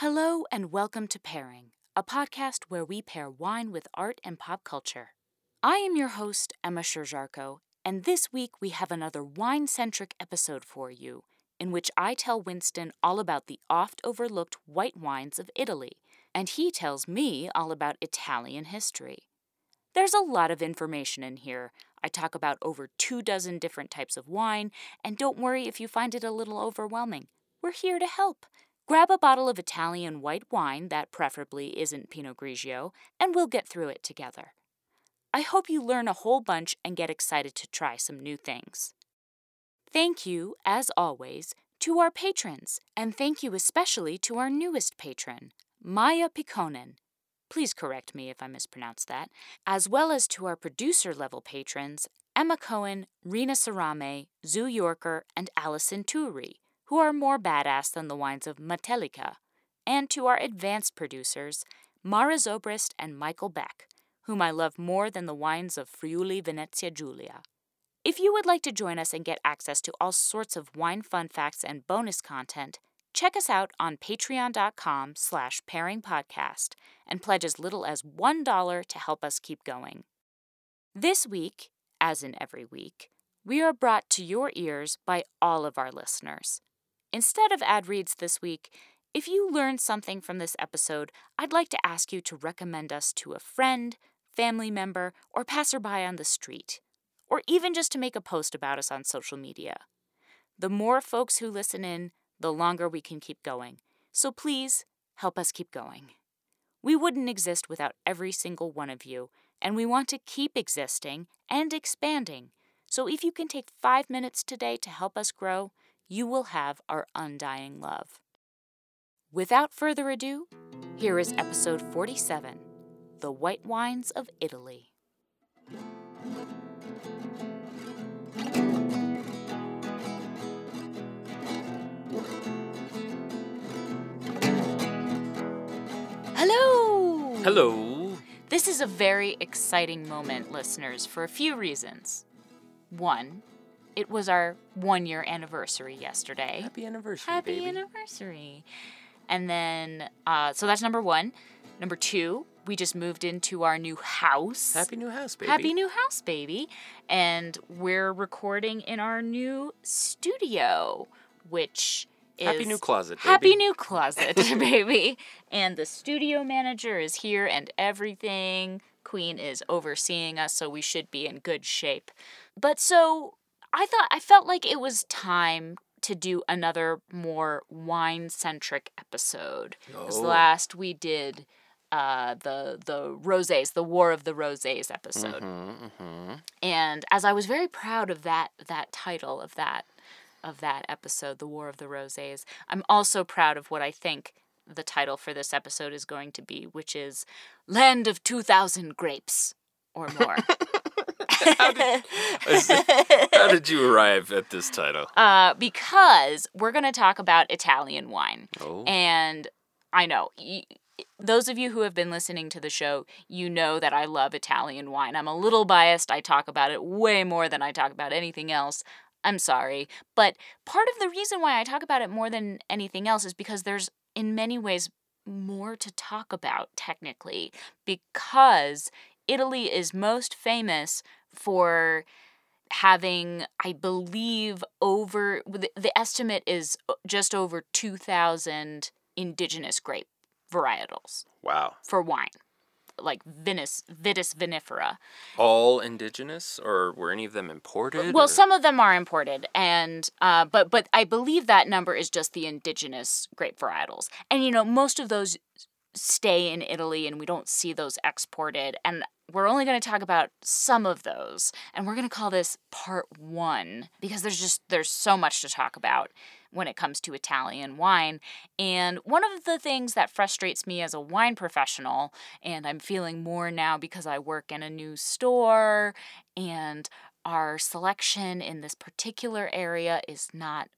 Hello, and welcome to Pairing, a podcast where we pair wine with art and pop culture. I am your host, Emma Sherjarko, and this week we have another wine centric episode for you, in which I tell Winston all about the oft overlooked white wines of Italy, and he tells me all about Italian history. There's a lot of information in here. I talk about over two dozen different types of wine, and don't worry if you find it a little overwhelming. We're here to help. Grab a bottle of Italian white wine that preferably isn't Pinot Grigio, and we'll get through it together. I hope you learn a whole bunch and get excited to try some new things. Thank you, as always, to our patrons, and thank you especially to our newest patron, Maya Pikonen. Please correct me if I mispronounce that, as well as to our producer level patrons, Emma Cohen, Rena Sarame, Zoo Yorker, and Allison Turi, who are more badass than the wines of Metallica, and to our advanced producers, Mara Zobrist and Michael Beck, whom I love more than the wines of Friuli Venezia Giulia. If you would like to join us and get access to all sorts of wine fun facts and bonus content, check us out on patreon.com slash pairingpodcast and pledge as little as $1 to help us keep going. This week, as in every week, we are brought to your ears by all of our listeners. Instead of ad reads this week, if you learned something from this episode, I'd like to ask you to recommend us to a friend, family member, or passerby on the street, or even just to make a post about us on social media. The more folks who listen in, the longer we can keep going. So please help us keep going. We wouldn't exist without every single one of you, and we want to keep existing and expanding. So if you can take five minutes today to help us grow, you will have our undying love. Without further ado, here is episode 47 The White Wines of Italy. Hello! Hello. This is a very exciting moment, listeners, for a few reasons. One, it was our one year anniversary yesterday. Happy anniversary, Happy baby. anniversary. And then, uh, so that's number one. Number two, we just moved into our new house. Happy new house, baby. Happy new house, baby. And we're recording in our new studio, which is. Happy new closet, baby. Happy new closet, baby. And the studio manager is here and everything. Queen is overseeing us, so we should be in good shape. But so I thought, I felt like it was time to do another more wine centric episode. 'Cause Oh. last we did uh, the the rosés, the War of the Rosés episode, Mm-hmm. and as I was very proud of that that title of that of that episode, the War of the Rosés, I'm also proud of what I think the title for this episode is going to be, which is "Land of Two Thousand Grapes" or more. How did you arrive at this title? uh, because we're going to talk about Italian wine. Oh. And I know, y- those of you who have been listening to the show, you know that I love Italian wine. I'm a little biased. I talk about it way more than I talk about anything else. I'm sorry. But part of the reason why I talk about it more than anything else is because there's, in many ways, more to talk about technically, because Italy is most famous for having, I believe, over the, the estimate is uh, just over 2,000 indigenous grape varietals wow. for wine, like Vinis, Vitis vinifera. All indigenous, or were any of them imported? Well, or- some of them are imported, and uh, but but I believe that number is just the indigenous grape varietals, and you know most of those stay in Italy, and we don't see those exported, and we're only going to talk about some of those, and we're going to call this part one because there's just there's so much to talk about when it comes to Italian wine. And one of the things that frustrates me as a wine professional, and I'm feeling more now because I work in a new store and our selection in this particular area is not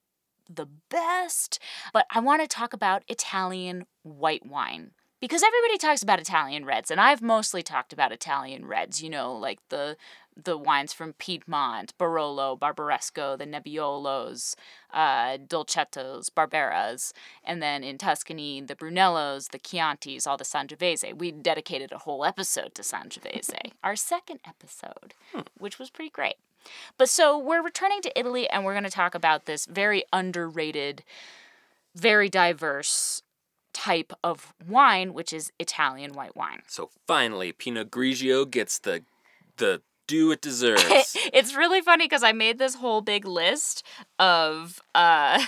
the best, but I want to talk about Italian white wine. Because everybody talks about Italian reds, and I've mostly talked about Italian reds, you know, like the the wines from Piedmont, Barolo, Barbaresco, the Nebbiolos, uh, Dolcettos, Barberas, and then in Tuscany, the Brunellos, the Chiantis, all the Sangiovese. We dedicated a whole episode to Sangiovese, our second episode, which was pretty great. But so we're returning to Italy and we're going to talk about this very underrated, very diverse type of wine, which is Italian white wine. So finally, Pinot Grigio gets the the due it deserves. it's really funny because I made this whole big list of uh,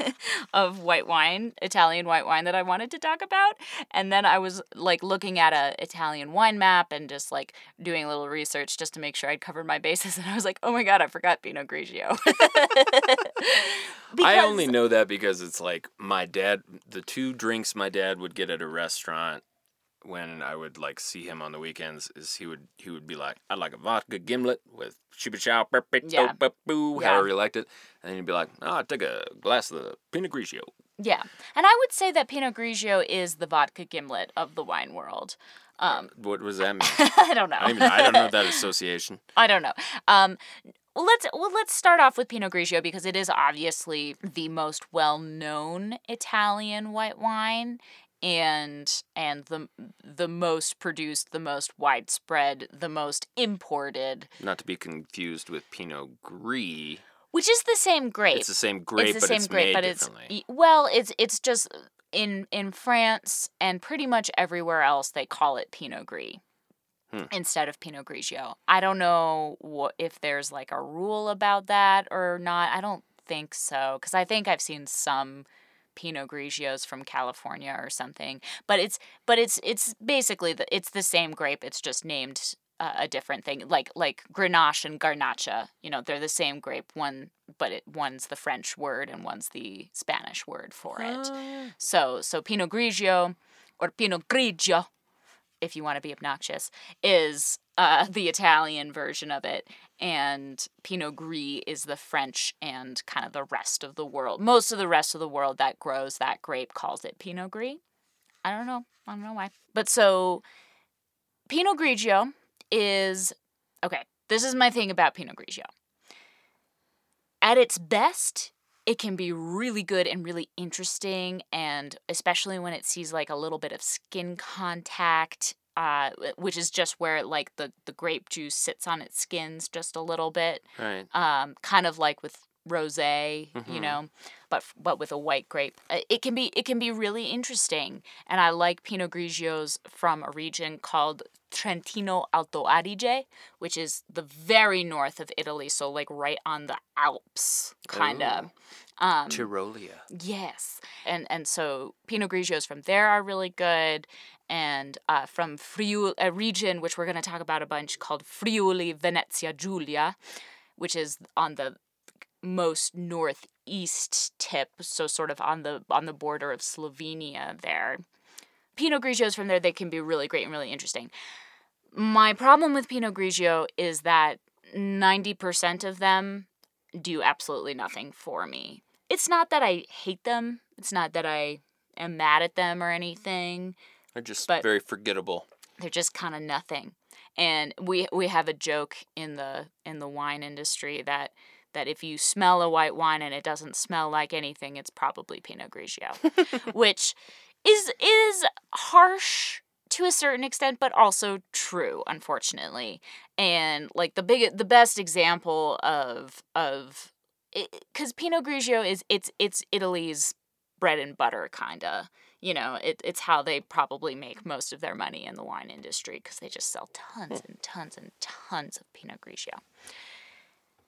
of white wine, Italian white wine that I wanted to talk about, and then I was like looking at a Italian wine map and just like doing a little research just to make sure I'd covered my bases, and I was like, oh my god, I forgot Pinot Grigio. I only know that because it's like my dad. The two drinks my dad would get at a restaurant when I would like see him on the weekends is he would he would be like, I'd like a vodka gimlet with chupa chow Yeah. boo, Yeah. however you liked it. And then he'd be like, Oh, I'll take a glass of the Pinot Grigio. Yeah, and I would say that Pinot Grigio is the vodka gimlet of the wine world. Um, What was that mean? I don't know. I don't, even, I don't know that association. I don't know. Um, well, let's well let's start off with Pinot Grigio because it is obviously the most well-known Italian white wine and and the the most produced, the most widespread, the most imported, Not to be confused with Pinot Gris. which is the same grape. It's the same grape, it's the but same it's grape, made but it's differently. well, it's it's just in in France and pretty much everywhere else they call it Pinot Gris Hmm. instead of Pinot Grigio. I don't know what if there's like a rule about that or not. I don't think so because I think I've seen some Pinot Grigios from California or something. But it's but it's it's basically the it's the same grape. It's just named uh, a different thing, like like Grenache and Garnacha. You know, they're the same grape. One, but it one's the French word and one's the Spanish word for it. Ah. So so Pinot Grigio or Pinot Grigio, if you want to be obnoxious, is uh, the Italian version of it, and Pinot Gris is the French and kind of the rest of the world. Most of the rest of the world that grows that grape calls it Pinot Gris. I don't know. I don't know why. But so Pinot Grigio is okay. This is my thing about Pinot Grigio. At its best, it can be really good and really interesting, and especially when it sees like a little bit of skin contact, uh, which is just where like the the grape juice sits on its skins just a little bit, Right. um, kind of like with rosé, you Mhm. know, but but with a white grape. Uh, It can be it can be really interesting, and I like Pinot Grigios from a region called Trentino Alto Adige, which is the very north of Italy, so like right on the Alps, kind of. Um, Tyrolia. Yes, and and so Pinot Grigios from there are really good, and uh, from Friuli, a region which we're going to talk about a bunch called Friuli Venezia Giulia, which is on the most northeast tip, so sort of on the on the border of Slovenia there. Pinot Grigios from there they can be really great and really interesting. My problem with Pinot Grigio is that 90% of them do absolutely nothing for me. It's not that I hate them, it's not that I am mad at them or anything. They're just very forgettable. They're just kind of nothing. And we we have a joke in the in the wine industry that that if you smell a white wine and it doesn't smell like anything, it's probably Pinot Grigio, which is is harsh to a certain extent, but also true, unfortunately. And like the big, the best example of of because Pinot Grigio is it's it's Italy's bread and butter kinda. You know, it, it's how they probably make most of their money in the wine industry because they just sell tons and tons and tons of Pinot Grigio.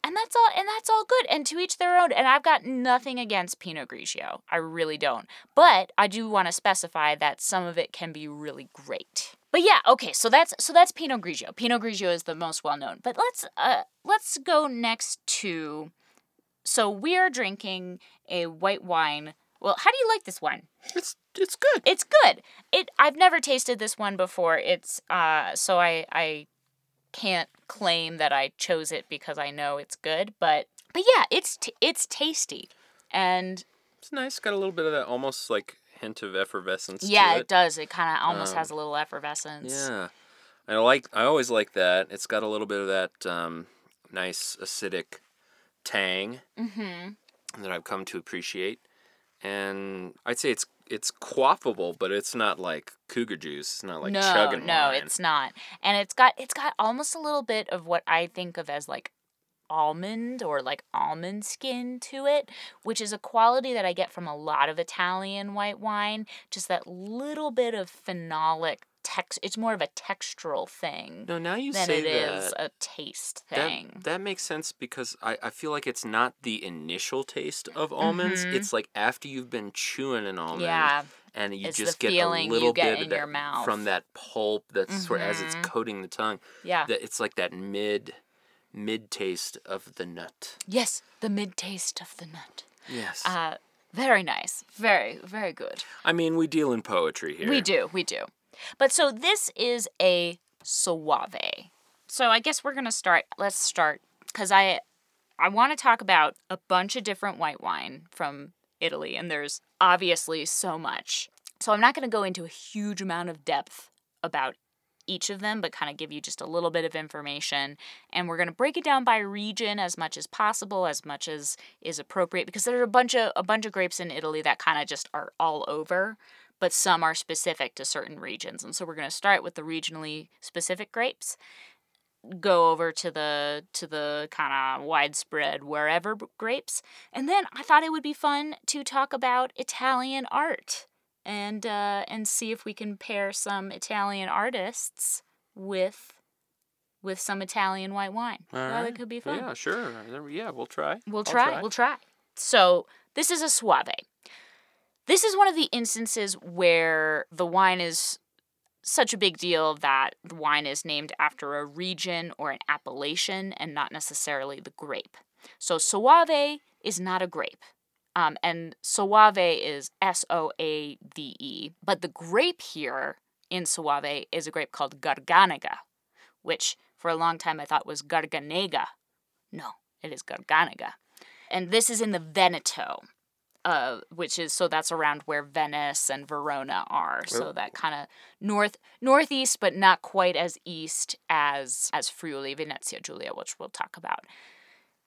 And that's all and that's all good and to each their own and I've got nothing against Pinot Grigio. I really don't. But I do want to specify that some of it can be really great. But yeah, okay, so that's so that's Pinot Grigio. Pinot Grigio is the most well known. But let's uh let's go next to so we are drinking a white wine. Well, how do you like this wine? It's it's good. It's good. It I've never tasted this one before. It's uh so I I can't claim that I chose it because I know it's good, but but yeah, it's t- it's tasty. And It's nice. Got a little bit of that almost like hint of effervescence. yeah, to it does. It kind of almost Um, has a little effervescence. Yeah. I like. I always like that. It's got a little bit of that um, nice acidic tang Mm-hmm. that I've come to appreciate, and I'd say it's it's quaffable, but it's not like cougar juice. It's not like no, chugging no, wine. it's not. And it's got it's got almost a little bit of what I think of as like almond or like almond skin to it, which is a quality that I get from a lot of Italian white wine. Just that little bit of phenolic text. It's more of a textural thing No, now you than say it is that. a taste thing. that makes sense because I, I feel like it's not the initial taste of almonds. Mhm. It's like after you've been chewing an almond yeah, and you It's just get a little get bit of that mouth. from that pulp that's sort of as it's Mhm. coating the tongue. yeah. That it's like that mid mid taste of the nut. yes, the mid taste of the nut. Yes. Uh, very nice. Very, very good. I mean, we deal in poetry here. We do, we do. But so this is a Soave. So I guess we're gonna start. Let's start because I I want to talk about a bunch of different white wine from Italy, and there's obviously so much. So I'm not gonna go into a huge amount of depth about each of them, but kind of give you just a little bit of information. And we're gonna break it down by region as much as possible, as much as is appropriate, because there are a bunch of a bunch of grapes in Italy that kind of just are all over but some are specific to certain regions. And so we're going to start with the regionally specific grapes, go over to the to the kind of widespread wherever grapes, and then I thought it would be fun to talk about Italian art and uh, and see if we can pair some Italian artists with with some Italian white wine. All Well, right. it could be fun. Yeah, sure. Yeah, we'll try. We'll I'll try, We'll try. So this is a Soave. This is one of the instances where the wine is such a big deal that the wine is named after a region or an appellation and not necessarily the grape. So Soave is not a grape. Um, and Soave is S O A V E. But the grape here in Soave is a grape called Garganega, which for a long time I thought was Garganega. No, it is Garganega. And this is in the Veneto, uh, which is so that's around where Venice and Verona are. So Oh. that kind of north northeast, but not quite as east as as Friuli, Venezia Giulia, which we'll talk about.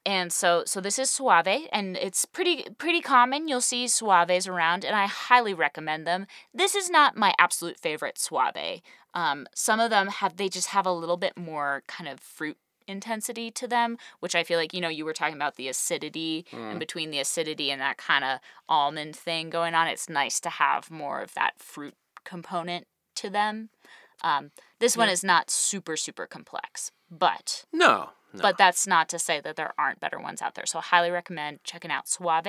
And so so this is Soave, and it's pretty pretty common. You'll see Soaves around, and I highly recommend them. This is not my absolute favorite Soave. Um, some of them have they just have a little bit more kind of fruit intensity to them, which I feel like you know you were talking about the acidity, and between the acidity and that kind of almond thing going on, it's nice to have more of that fruit component to them. Um, this one is not super super complex, but No. no. but that's not to say that there aren't better ones out there. So I highly recommend checking out Soave.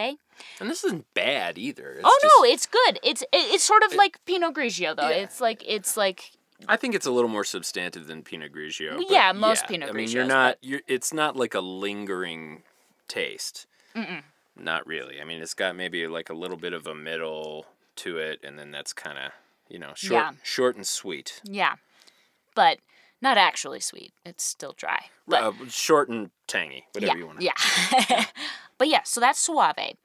and this isn't bad either. It's oh no, it's good. It's it, it's sort of like Pinot Grigio though. Yeah. It's like it's like I think it's a little more substantive than Pinot Grigio. Well, yeah, most Pinot I mean, you're not. You're. It's not like a lingering taste. Mm-mm. Not really. I mean, it's got maybe like a little bit of a middle to it, and then that's kind of you know short, Yeah. short and sweet. yeah, but not actually sweet. It's still dry. But uh, short and tangy, whatever yeah, you want to. yeah. but yeah, so that's Soave.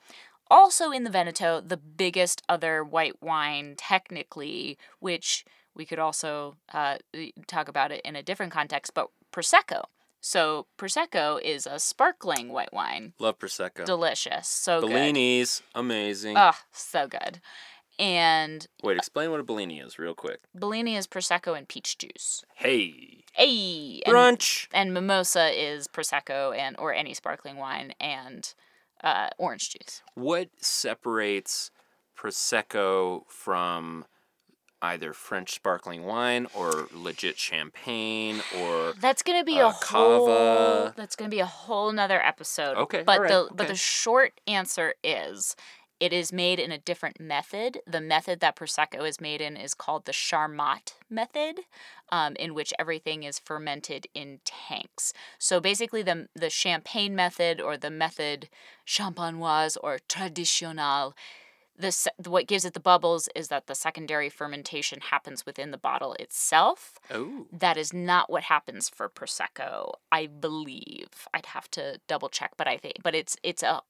Also in the Veneto, the biggest other white wine, technically, which we could also uh, talk about it in a different context, but Prosecco. So Prosecco is a sparkling white wine, Love prosecco. delicious, so good. Bellinis, amazing. Oh, so good. And Wait, explain what a Bellini is, real quick. Bellini is Prosecco and peach juice. Hey, Hey! And, brunch. and mimosa is Prosecco and or any sparkling wine and uh, orange juice. What separates prosecco from either French sparkling wine or legit champagne or That's gonna be Uh, a whole. cava. That's gonna be a whole nother episode. Okay, But alright, the but the short answer is, it is made in a different method. The method that prosecco is made in is called the Charmat method, um, in which everything is fermented in tanks. So basically, the the champagne method or the method champenoise or traditionnel the what gives it the bubbles is that the secondary fermentation happens within the bottle itself. oh, That is not what happens for prosecco, I believe. I'd have to double check, but I think but it's it's a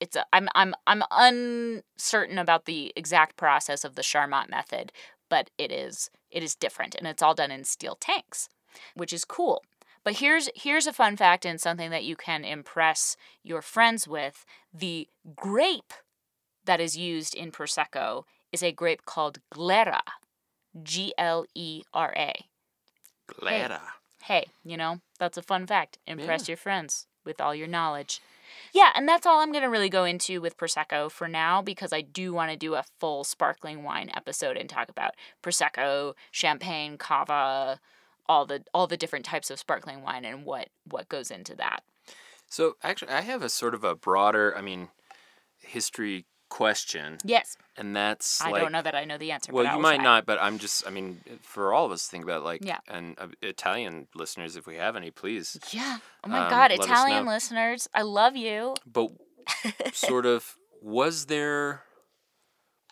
it's a I'm I'm I'm uncertain about the exact process of the Charmat method, but it is it is different and it's all done in steel tanks. which is cool. But here's here's a fun fact and something that you can impress your friends with. The grape that is used in prosecco is a grape called glera. G L E R A. Glera. Hey, you know, that's a fun fact. Impress your friends with all your knowledge. Yeah, and that's all I'm going to really go into with Prosecco for now because I do want to do a full sparkling wine episode and talk about Prosecco, Champagne, Cava, all the all the different types of sparkling wine and what what goes into that. So actually, I have a sort of a broader, I mean, history question, Yes, and that's I like, don't know that I know the answer. well, you might try. not, but I'm just, I mean, for all of us, think about like, Yeah. and uh, Italian listeners, if we have any, please. Yeah. Oh my Um, God, Italian listeners, I love you. But sort of, was there,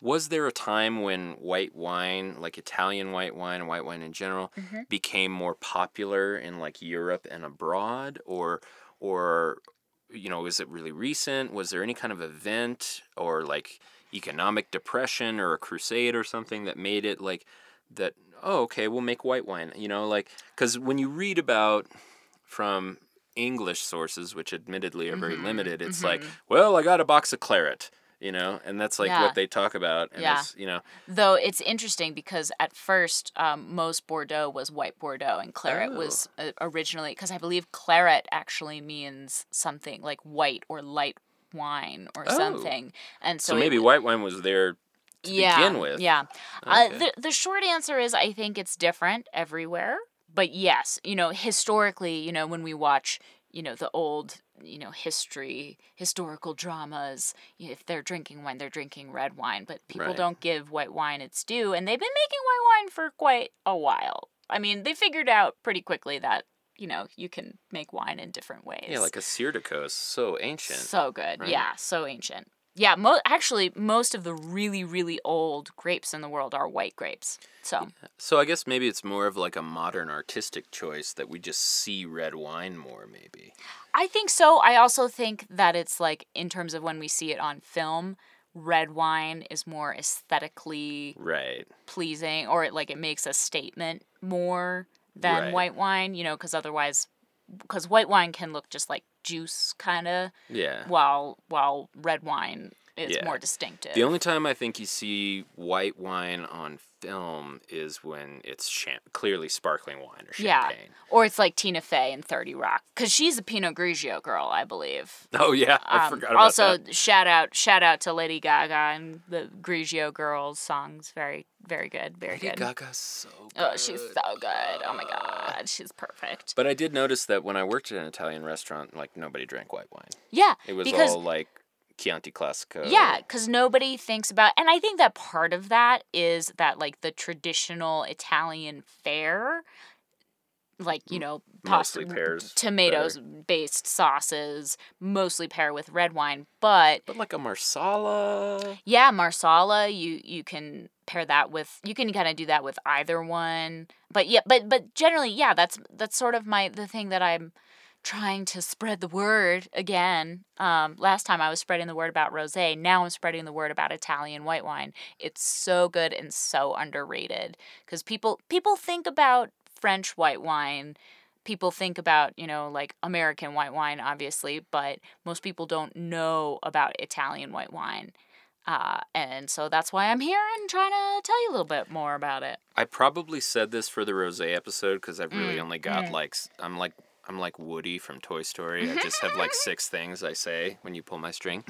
was there a time when white wine, like Italian white wine, white wine in general, Mm-hmm. became more popular in like Europe and abroad, or, or, you know, is it really recent? Was there any kind of event or like economic depression or a crusade or something that made it like that? Oh, okay, we'll make white wine. You know, like because when you read about from English sources, which admittedly are very Mm-hmm, limited, it's like, well, I got a box of claret. You know, and that's like Yeah. what they talk about. And Yeah. you know, Though it's interesting because at first, um, most Bordeaux was white Bordeaux, and claret was uh, originally because I believe claret actually means something like white or light wine or Oh. something, and so, so, maybe w- white wine was there to yeah, begin with. Yeah. Uh, the the short answer is I think it's different everywhere, but yes, you know, historically, you know, when we watch, you know, the old, you know, history, historical dramas, if they're drinking wine, they're drinking red wine, but people Right. don't give white wine its due, and they've been making white wine for quite a while. I mean, they figured out pretty quickly that you know you can make wine in different ways. Yeah, like a Cyrticos, so ancient. So good. right? Yeah, so ancient. Yeah, mo- actually, most of the really, really old grapes in the world are white grapes. So, So I guess maybe it's more of like a modern artistic choice that we just see red wine more, maybe. I think so. I also think that it's like, in terms of when we see it on film, red wine is more aesthetically Right. pleasing, or it, like it makes a statement more than Right. white wine, you know, because otherwise, because white wine can look just like juice kind of, Yeah. while while red wine is Yeah. more distinctive. The only time I think you see white wine on film is when it's cham- clearly sparkling wine or champagne. Yeah. Or it's like Tina Fey in 30 Rock. Because she's a Pinot Grigio girl, I believe. Oh yeah, I Um, forgot about also, that. Also shout out shout out to Lady Gaga and the Grigio girls songs. Very, very good. Very Lady good. Gaga's so good. Oh, she's so good. Oh my god. She's perfect. But I did notice that when I worked at an Italian restaurant, like nobody drank white wine. Yeah. It was all like Chianti Classico. Yeah, because nobody thinks about, and I think that part of that is that like the traditional Italian fare, like you know, Mostly pasta- pairs tomatoes based sauces, mostly pair with red wine, but But like a marsala. yeah, marsala, you you can pair that with, you can kind of do that with either one, but yeah, but but generally, yeah, that's that's sort of my the thing that I'm trying to spread the word again. Um, last time I was spreading the word about rosé. Now I'm spreading the word about Italian white wine. It's so good and so underrated because people people think about French white wine. People think about, you know, like American white wine, obviously, but most people don't know about Italian white wine. Uh, and so that's why I'm here and trying to tell you a little bit more about it. I probably said this for the rosé episode because I've really Mm, only got like I'm like I'm like Woody from Toy Story. I just have like six things I say when you pull my string.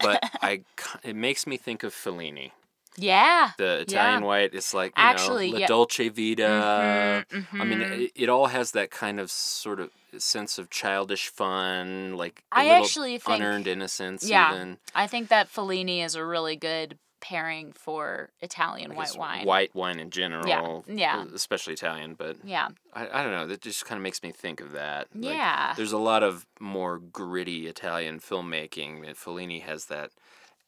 But I it makes me think of Fellini. Yeah. The Italian Yeah. white is like you Actually, know, La yeah. Dolce Vita. Mhm, I mean, mhm. it, it all has that kind of sort of sense of childish fun, like a I actually think- unearned innocence. Yeah. even. I think that Fellini is a really good pairing for Italian white wine. White wine in general. yeah. Especially Italian, but Yeah. I, I don't know. That just kind of makes me think of that. Like, Yeah. There's a lot of more gritty Italian filmmaking. And Fellini has that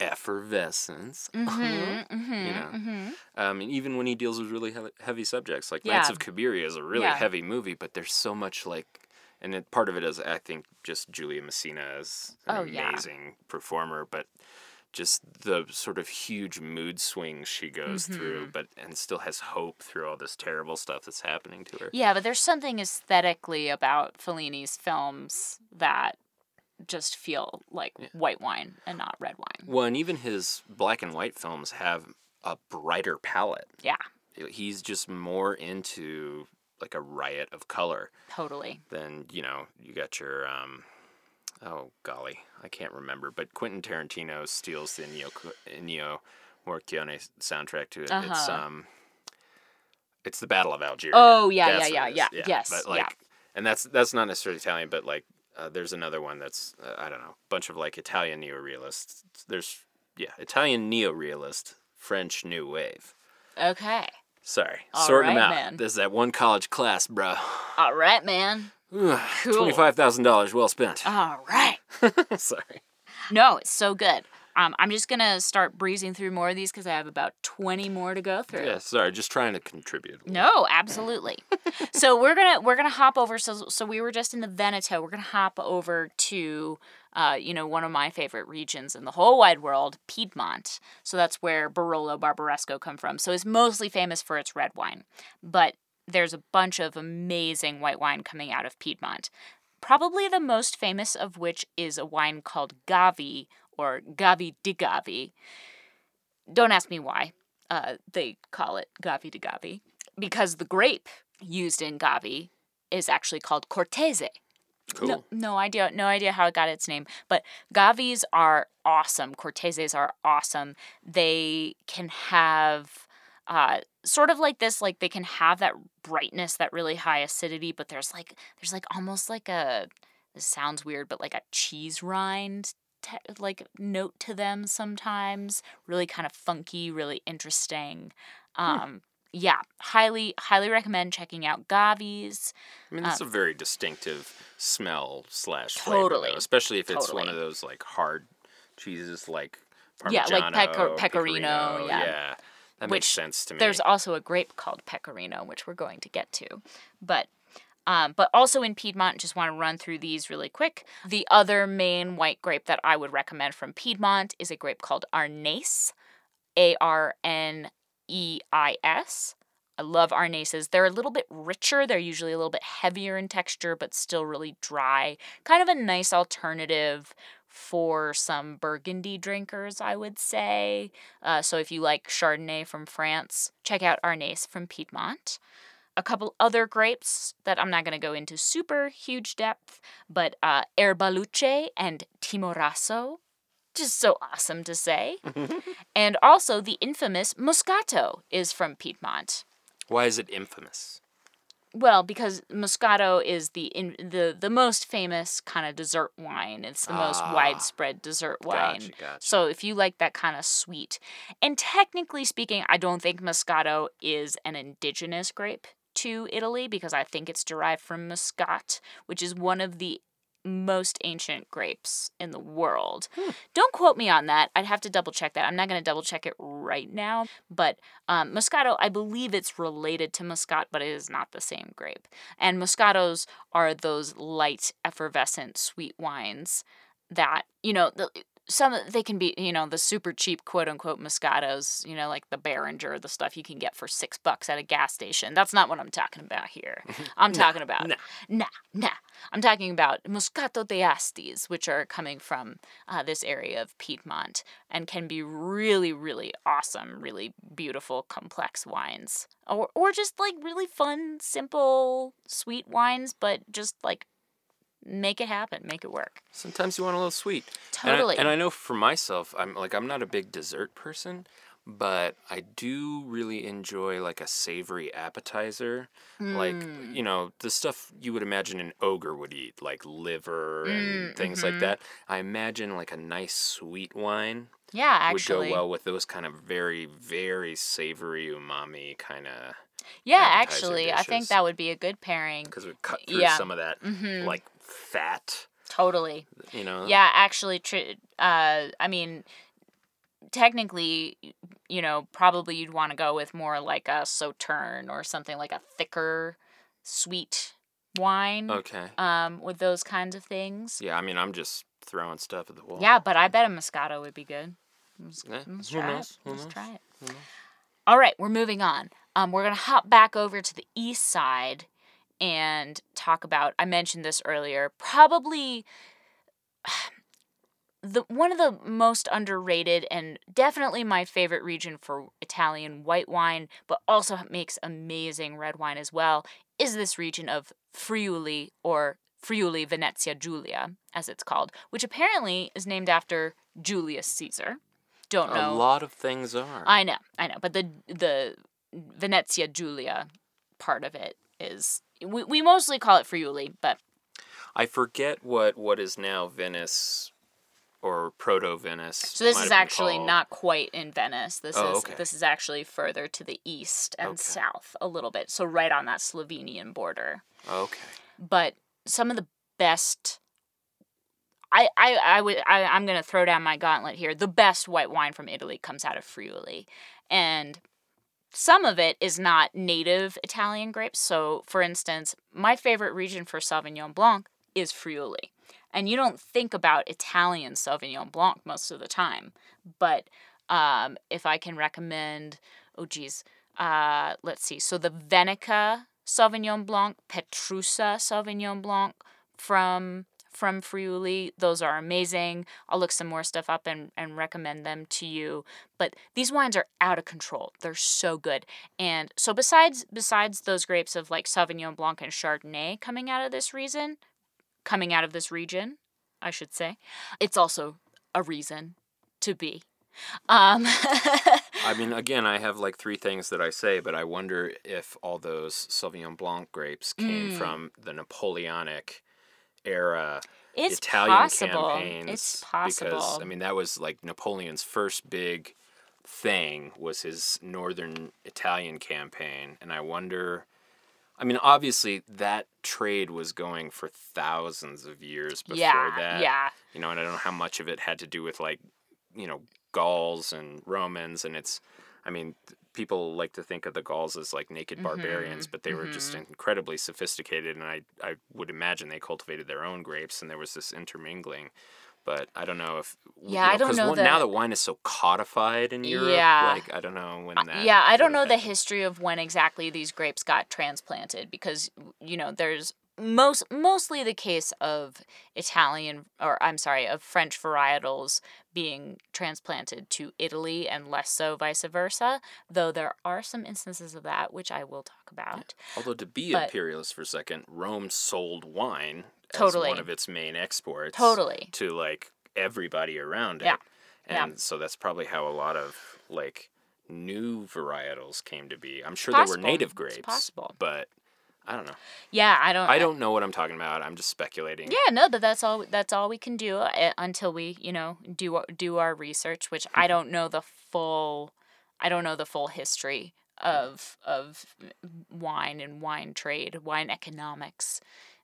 effervescence. Mhm, mhm, You know. mhm. Um, and even when he deals with really heavy, heavy subjects, like Nights Yeah. of Cabiria is a really Yeah. heavy movie, but there's so much like, and it, part of it is I think just Julia Masina is an Oh, yeah. amazing performer, but just the sort of huge mood swings she goes Mm-hmm. through, but and still has hope through all this terrible stuff that's happening to her. Yeah, but there's something aesthetically about Fellini's films that just feel like white wine and not red wine. Well, and even his black and white films have a brighter palette. Yeah, He's just more into like a riot of color totally. than you know. You got your um, oh golly, I can't remember, but Quentin Tarantino steals the Ennio Ennio Morricone soundtrack to it. It's Uh-huh. um, it's the Battle of Algeria. Oh, yeah, That's yeah, what yeah, yeah. Yes, but like, yeah. and that's that's not necessarily Italian, but like, uh, there's another one that's uh, I don't know, bunch of like Italian neorealists. There's yeah, Italian neorealist, French new wave. Okay. Sorry, All sorting them out. man. This is that one college class, bro. All right, man. Thousand dollars well spent. All right. Sorry. No, it's so good. Um, I'm just gonna start breezing through more of these because I have about 20 more to go through. Yeah, sorry. Just trying to contribute. No, absolutely. so we're gonna we're gonna hop over. So so we were just in the Veneto. We're gonna hop over to, uh, you know, one of my favorite regions in the whole wide world, Piedmont. So that's where Barolo Barbaresco come from. So it's mostly famous for its red wine, but there's a bunch of amazing white wine coming out of Piedmont. Probably the most famous of which is a wine called Gavi or Gavi di Gavi. Don't ask me why. Uh, they call it Gavi di Gavi because the grape used in Gavi is actually called Cortese. Cool. No, no idea, no idea how it got its name. But Gavis are awesome. Corteses are awesome. They can have uh, sort of like this, like they can have that brightness, that really high acidity, but there's like there's like almost like a this sounds weird, but like a cheese rind te- like note to them sometimes. Really kind of funky, really interesting. Um, yeah, highly highly recommend checking out Gavis. I mean, that's a very distinctive smell slash flavor, Totally. though, especially if it's one of those like hard cheeses like Yeah, like Parmigiano, Pecor- Pecorino, yeah. yeah. That Which makes sense to me. There's also a grape called Pecorino, which we're going to get to. But um, but also in Piedmont, just want to run through these really quick. The other main white grape that I would recommend from Piedmont is a grape called Arneis, A R N E I S. I love Arneises. They're a little bit richer. They're usually a little bit heavier in texture, but still really dry. Kind of a nice alternative for some Burgundy drinkers, I would say. Uh, so if you like Chardonnay from France, check out Arneis from Piedmont. A couple other grapes that I'm not going to go into super huge depth, but uh, Erbaluce and Timorasso. Just so awesome to say. and also the infamous Moscato is from Piedmont. Why is it infamous? Well, because Moscato is the in, the the most famous kind of dessert wine. It's the most Ah. widespread dessert wine. Gotcha, gotcha. So if you like that kind of sweet, and technically speaking, I don't think Moscato is an indigenous grape to Italy because I think it's derived from Muscat, which is one of the most ancient grapes in the world. Don't quote me on that. I'd have to double check that. I'm not going to double check it right now. But um, Moscato, I believe it's related to Muscat, but it is not the same grape. And Moscatos are those light, effervescent, sweet wines that, you know, the, some they can be, you know, the super cheap quote unquote Moscatos, you know, like the Beringer, the stuff you can get for six bucks at a gas station. That's not what I'm talking about here. I'm talking about nah. nah, nah. I'm talking about Moscato d'Astis, which are coming from uh, this area of Piedmont and can be really, really awesome, really beautiful, complex wines. Or, or just like really fun, simple, sweet wines, but just like make it happen, make it work. Sometimes you want a little sweet. And I- Totally. And I, know for myself, I'm like I'm not a big dessert person, but I do really enjoy like a savory appetizer. Like Mm. you know the stuff you would imagine an ogre would eat, like liver and Mm, things mhm. like that. I imagine like a nice sweet wine Yeah, actually. would go well with those kind of very very savory umami kind of yeah, actually, I think that would be a good pairing. because would cut through Yeah. some of that Mhm. like fat. Totally. You know. Yeah, actually, tr- uh, I mean, technically, you know, probably you'd want to go with more like a sauterne or something like a thicker, sweet wine. Okay. Um, with those kinds of things. Yeah, I mean, I'm just throwing stuff at the wall. Yeah, but I bet a Moscato would be good. Let's, Yeah, let's who try knows? it. Let's knows? try it. All right, we're moving on. Um, we're gonna hop back over to the east side and talk about. I mentioned this earlier. Probably the one of the most underrated and definitely my favorite region for Italian white wine, but also makes amazing red wine as well, is this region of Friuli or Friuli Venezia Giulia, as it's called, which apparently is named after Julius Caesar. Don't know. A lot of things are. I know, I know, but the the Venezia Giulia part of it is we, we mostly call it Friuli, but I forget what what is now Venice or proto Venice. so this is actually called. not quite in Venice. This Oh, is okay. this is actually further to the east and Okay. south a little bit. So right on that Slovenian border. Okay. But some of the best I, I, I would I, I'm gonna throw down my gauntlet here. The best white wine from Italy comes out of Friuli. And some of it is not native Italian grapes. So for instance, my favorite region for Sauvignon Blanc is Friuli. And you don't think about Italian Sauvignon Blanc most of the time. But um, if I can recommend, oh geez, uh, let's see. So the Venica Sauvignon Blanc, Petrussa Sauvignon Blanc from from Friuli, those are amazing. I'll look some more stuff up and, and recommend them to you. But these wines are out of control. They're so good. And so besides besides those grapes of like Sauvignon Blanc and Chardonnay coming out of this reason, coming out of this region, I should say, it's also a reason to be. Um, I mean, again, I have like three things that I say, but I wonder if all those Sauvignon Blanc grapes came Mm. from the Napoleonic era it's Italian possible. campaigns. It's possible. Because I mean, that was like Napoleon's first big thing was his northern Italian campaign, and I wonder. I mean, obviously, that trade was going for thousands of years before yeah, that. yeah. You know, and I don't know how much of it had to do with like, you know, Gauls and Romans, and it's. I mean, people like to think of the Gauls as like naked barbarians, Mhm, but they were just mhm. incredibly sophisticated, and I I would imagine they cultivated their own grapes, and there was this intermingling. But I don't know if Yeah, I don't know one- now that- that wine is so codified in Europe. Yeah. like I don't know when Uh, that. yeah, I don't know have the history of when exactly these grapes got transplanted because you know there's most mostly the case of Italian or I'm sorry of French varietals being transplanted to Italy and less so vice versa. Though there are some instances of that which I will talk about. Although to be but- imperialist for a second, Rome sold wine as Totally. one of its main exports. Totally. To like everybody around it. Yeah. Yeah. And so that's probably how a lot of like new varietals came to be. I'm sure they were native grapes. possible. But I don't know. Yeah, I don't I don't know what I'm talking about. I'm just speculating. Yeah, no, but that's all. That's all we can do uh, until we, you know, do our- do our research. Which I don't know the full. I don't know the full history of of wine and wine trade, wine economics,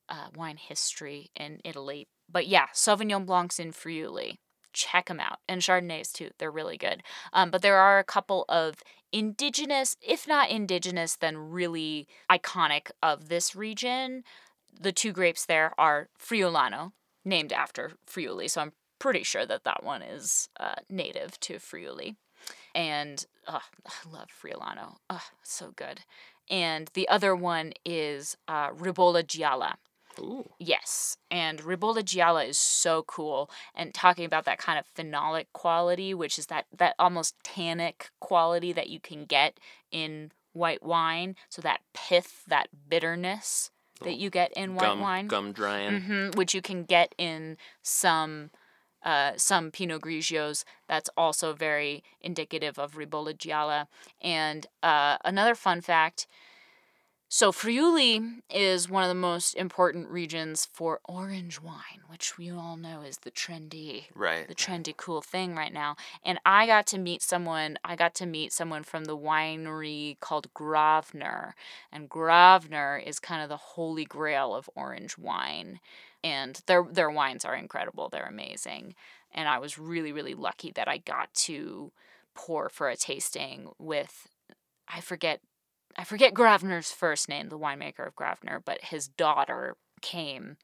uh, wine history in Italy. But yeah, Sauvignon Blancs in Friuli, check them out, and Chardonnays too. They're really good. Um, but there are a couple of indigenous, if not indigenous, then really iconic of this region the two grapes there are Friulano, named after Friuli. So I'm pretty sure that that one is uh, native to Friuli. And I love Friulano. Oh, so good. And the other one is uh, Ribolla Gialla. Ooh. Yes, and Ribolla Gialla is so cool. And talking about that kind of phenolic quality, which is that that almost tannic quality that you can get in white wine. So that pith, that bitterness that you get in white Gum wine, gum drying. hmm which you can get in some uh, some Pinot Grigios. That's also very indicative of Ribolla Gialla. And uh, another fun fact. So Friuli is one of the most important regions for orange wine, which we all know is the trendy Right. the trendy cool thing right now. And I got to meet someone, I got to meet someone from the winery called Gravner. And Gravner is kind of the holy grail of orange wine. And their their wines are incredible. They're amazing. And I was really really lucky that I got to pour for a tasting with I forget I forget Gravner's first name, the winemaker of Gravner, but his daughter came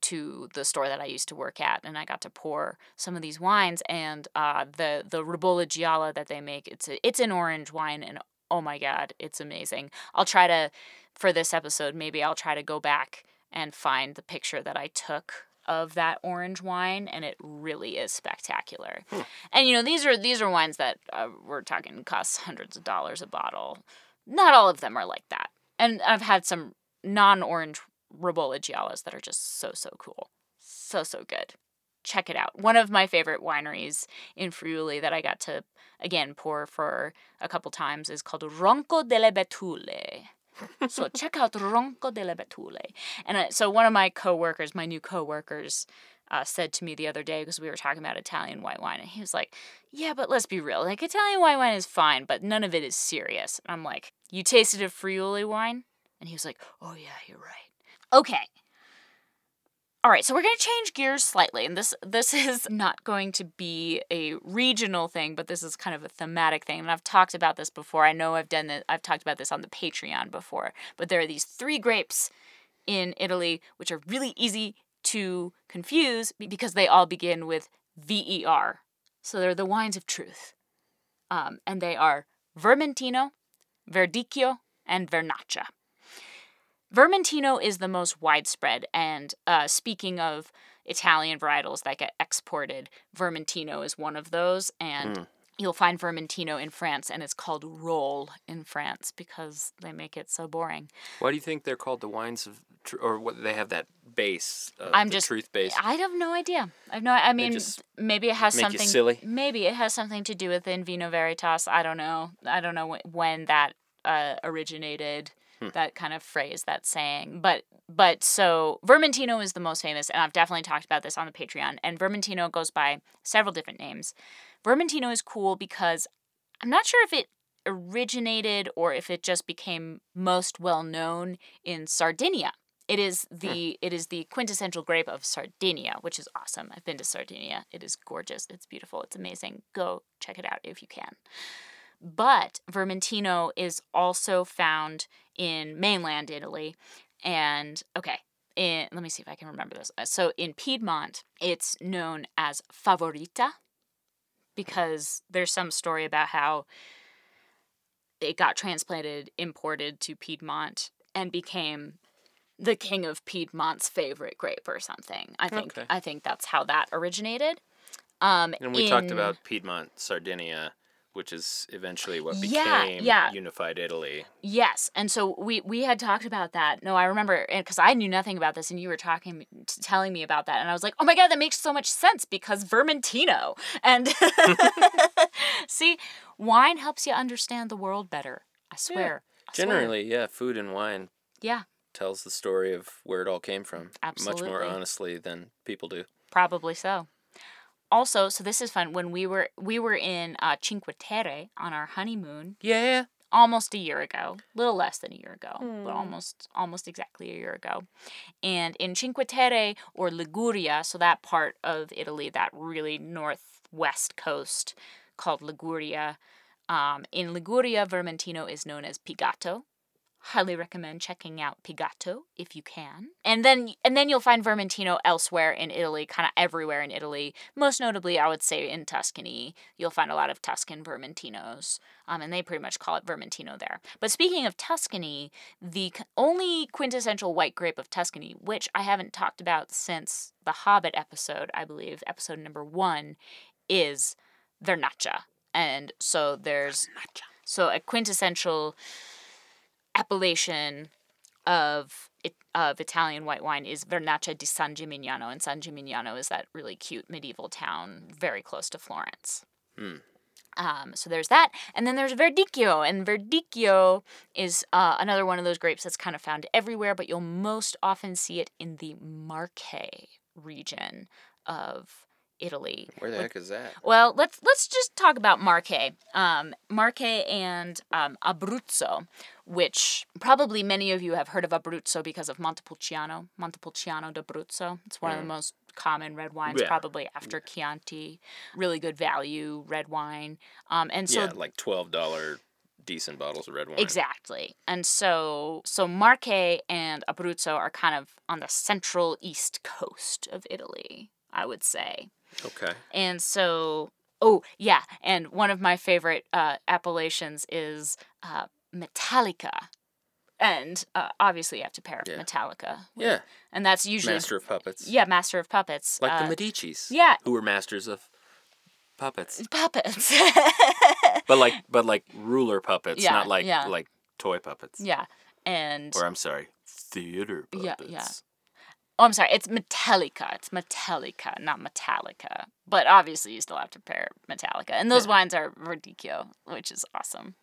to the store that I used to work at, and I got to pour some of these wines. And uh, the the Ribolla Gialla that they make, it's a, it's an orange wine, and oh my god, it's amazing. I'll try to for this episode, maybe I'll try to go back and find the picture that I took of that orange wine and it really is spectacular. Hmm. And you know, these are these are wines that uh, we're talking cost hundreds of dollars a bottle. Not all of them are like that. And I've had some non-orange Ribolla Giallas that are just so so cool. So so good. Check it out. One of my favorite wineries in Friuli that I got to again pour for a couple times is called Ronco delle Betulle so check out Ronco delle Betulle. And uh, so one of my coworkers, my new coworkers, uh, said to me the other day because we were talking about Italian white wine, and he was like, "Yeah, but let's be real. Like Italian white wine is fine, but none of it is serious." And I'm like, "You tasted a Friuli wine?" And he was like, "Oh yeah, you're right." Okay, all right, so we're going to change gears slightly, and this this is not going to be a regional thing, but this is kind of a thematic thing. And I've talked about this before. I know I've done that. I've talked about this on the Patreon before. But there are these three grapes in Italy which are really easy to confuse because they all begin with ver. So they're the wines of truth, um, and they are Vermentino, Verdicchio, and Vernaccia. Vermentino is the most widespread, and uh, speaking of Italian varietals that get exported, Vermentino is one of those, and mm. You'll find Vermentino in France, and it's called Rolle in France because they make it so boring. Why do you think they're called the wines of, tr- or what they have that base? I'm just truth base. I have no idea. I have no. I mean, maybe it has something. silly. Maybe it has something to do with in vino veritas. I don't know. I don't know when that uh, originated Hmm. that kind of phrase, that saying. But but so Vermentino is the most famous, and I've definitely talked about this on the Patreon. And Vermentino goes by several different names. Vermentino is cool because I'm not sure if it originated or if it just became most well known in Sardinia. It is hmm. the it is the quintessential grape of Sardinia, which is awesome. I've been to Sardinia. It is gorgeous. It's beautiful. It's amazing. Go check it out if you can. But Vermentino is also found in mainland Italy. And okay, in, let me see if I can remember this. So in Piedmont, it's known as Favorita because there's some story about how it got transplanted, imported to Piedmont, and became the king of Piedmont's favorite grape or something. I think okay. I think that's how that originated. Um, and we in, talked about Piedmont, Sardinia which is eventually what became yeah, yeah. unified Italy. Yes, and so we we had talked about that. No, I remember eh, because I knew nothing about this, and you were talking, telling me about that, and I was like, oh my god, that makes so much sense because Vermentino. And see, wine helps you understand the world better. I swear. Yeah. I Generally, swear. yeah, food and wine. Yeah. Tells the story of where it all came from. Absolutely. Much more honestly than people do. Probably so also, so this is fun. When we were we were in uh, Cinque Terre on our honeymoon. Yeah. Almost a year ago, a little less than a year ago, mm. but hmm. almost almost exactly a year ago. And in Cinque Terre or Liguria, so that part of Italy, that really northwest coast called Liguria. Um, in Liguria, Vermentino is known as Pigato, highly recommend checking out Pigato if you can. And then and then you'll find Vermentino elsewhere in Italy, kind of everywhere in Italy. Most notably, I would say in Tuscany, you'll find a lot of Tuscan Vermentinos, um, and they pretty much call it Vermentino there. But speaking of Tuscany, the only quintessential white grape of Tuscany, which I haven't talked about since the Hobbit episode, I believe, episode number one, is Vernaccia. And so there's Vernaccia. so a quintessential appellation of it, of Italian white wine is Vernaccia di San Gimignano, and San Gimignano is that really cute medieval town very close to Florence. Hmm. Um, so there's that, and then there's Verdicchio, and Verdicchio is uh, another one of those grapes that's kind of found everywhere, but you'll most often see it in the Marche region of Italy. Where the heck is that? Well, let's let's just talk about Marche. Um, Marche and um, Abruzzo, which probably many of you have heard of Abruzzo because of Montepulciano, Montepulciano d'Abruzzo. It's one mm. of the mm. most common red wines, yeah. probably after Chianti. Really good value red wine. Um, and so yeah, like twelve dollar decent bottles of red wine. Exactly. And so so Marche and Abruzzo are kind of on the central east coast of Italy, I would say. Okay. And so oh yeah, and one of my favorite uh, appellations is uh, Matelica. And uh, obviously you have to pair Yeah. Metallica. with- Yeah. And that's usually Master of puppets. Yeah, Master of Puppets. Like uh, the Medicis. yeah. Who were masters of puppets. puppets. But like but like ruler puppets, Yeah, not like yeah. like toy puppets. yeah. And Or I'm sorry, theater Yeah, puppets. yeah. yeah. Oh, I'm sorry. It's Matelica. It's Metallica, not Metallica. But obviously, you still have to pair Metallica, and those wines are Verdicchio, which is awesome.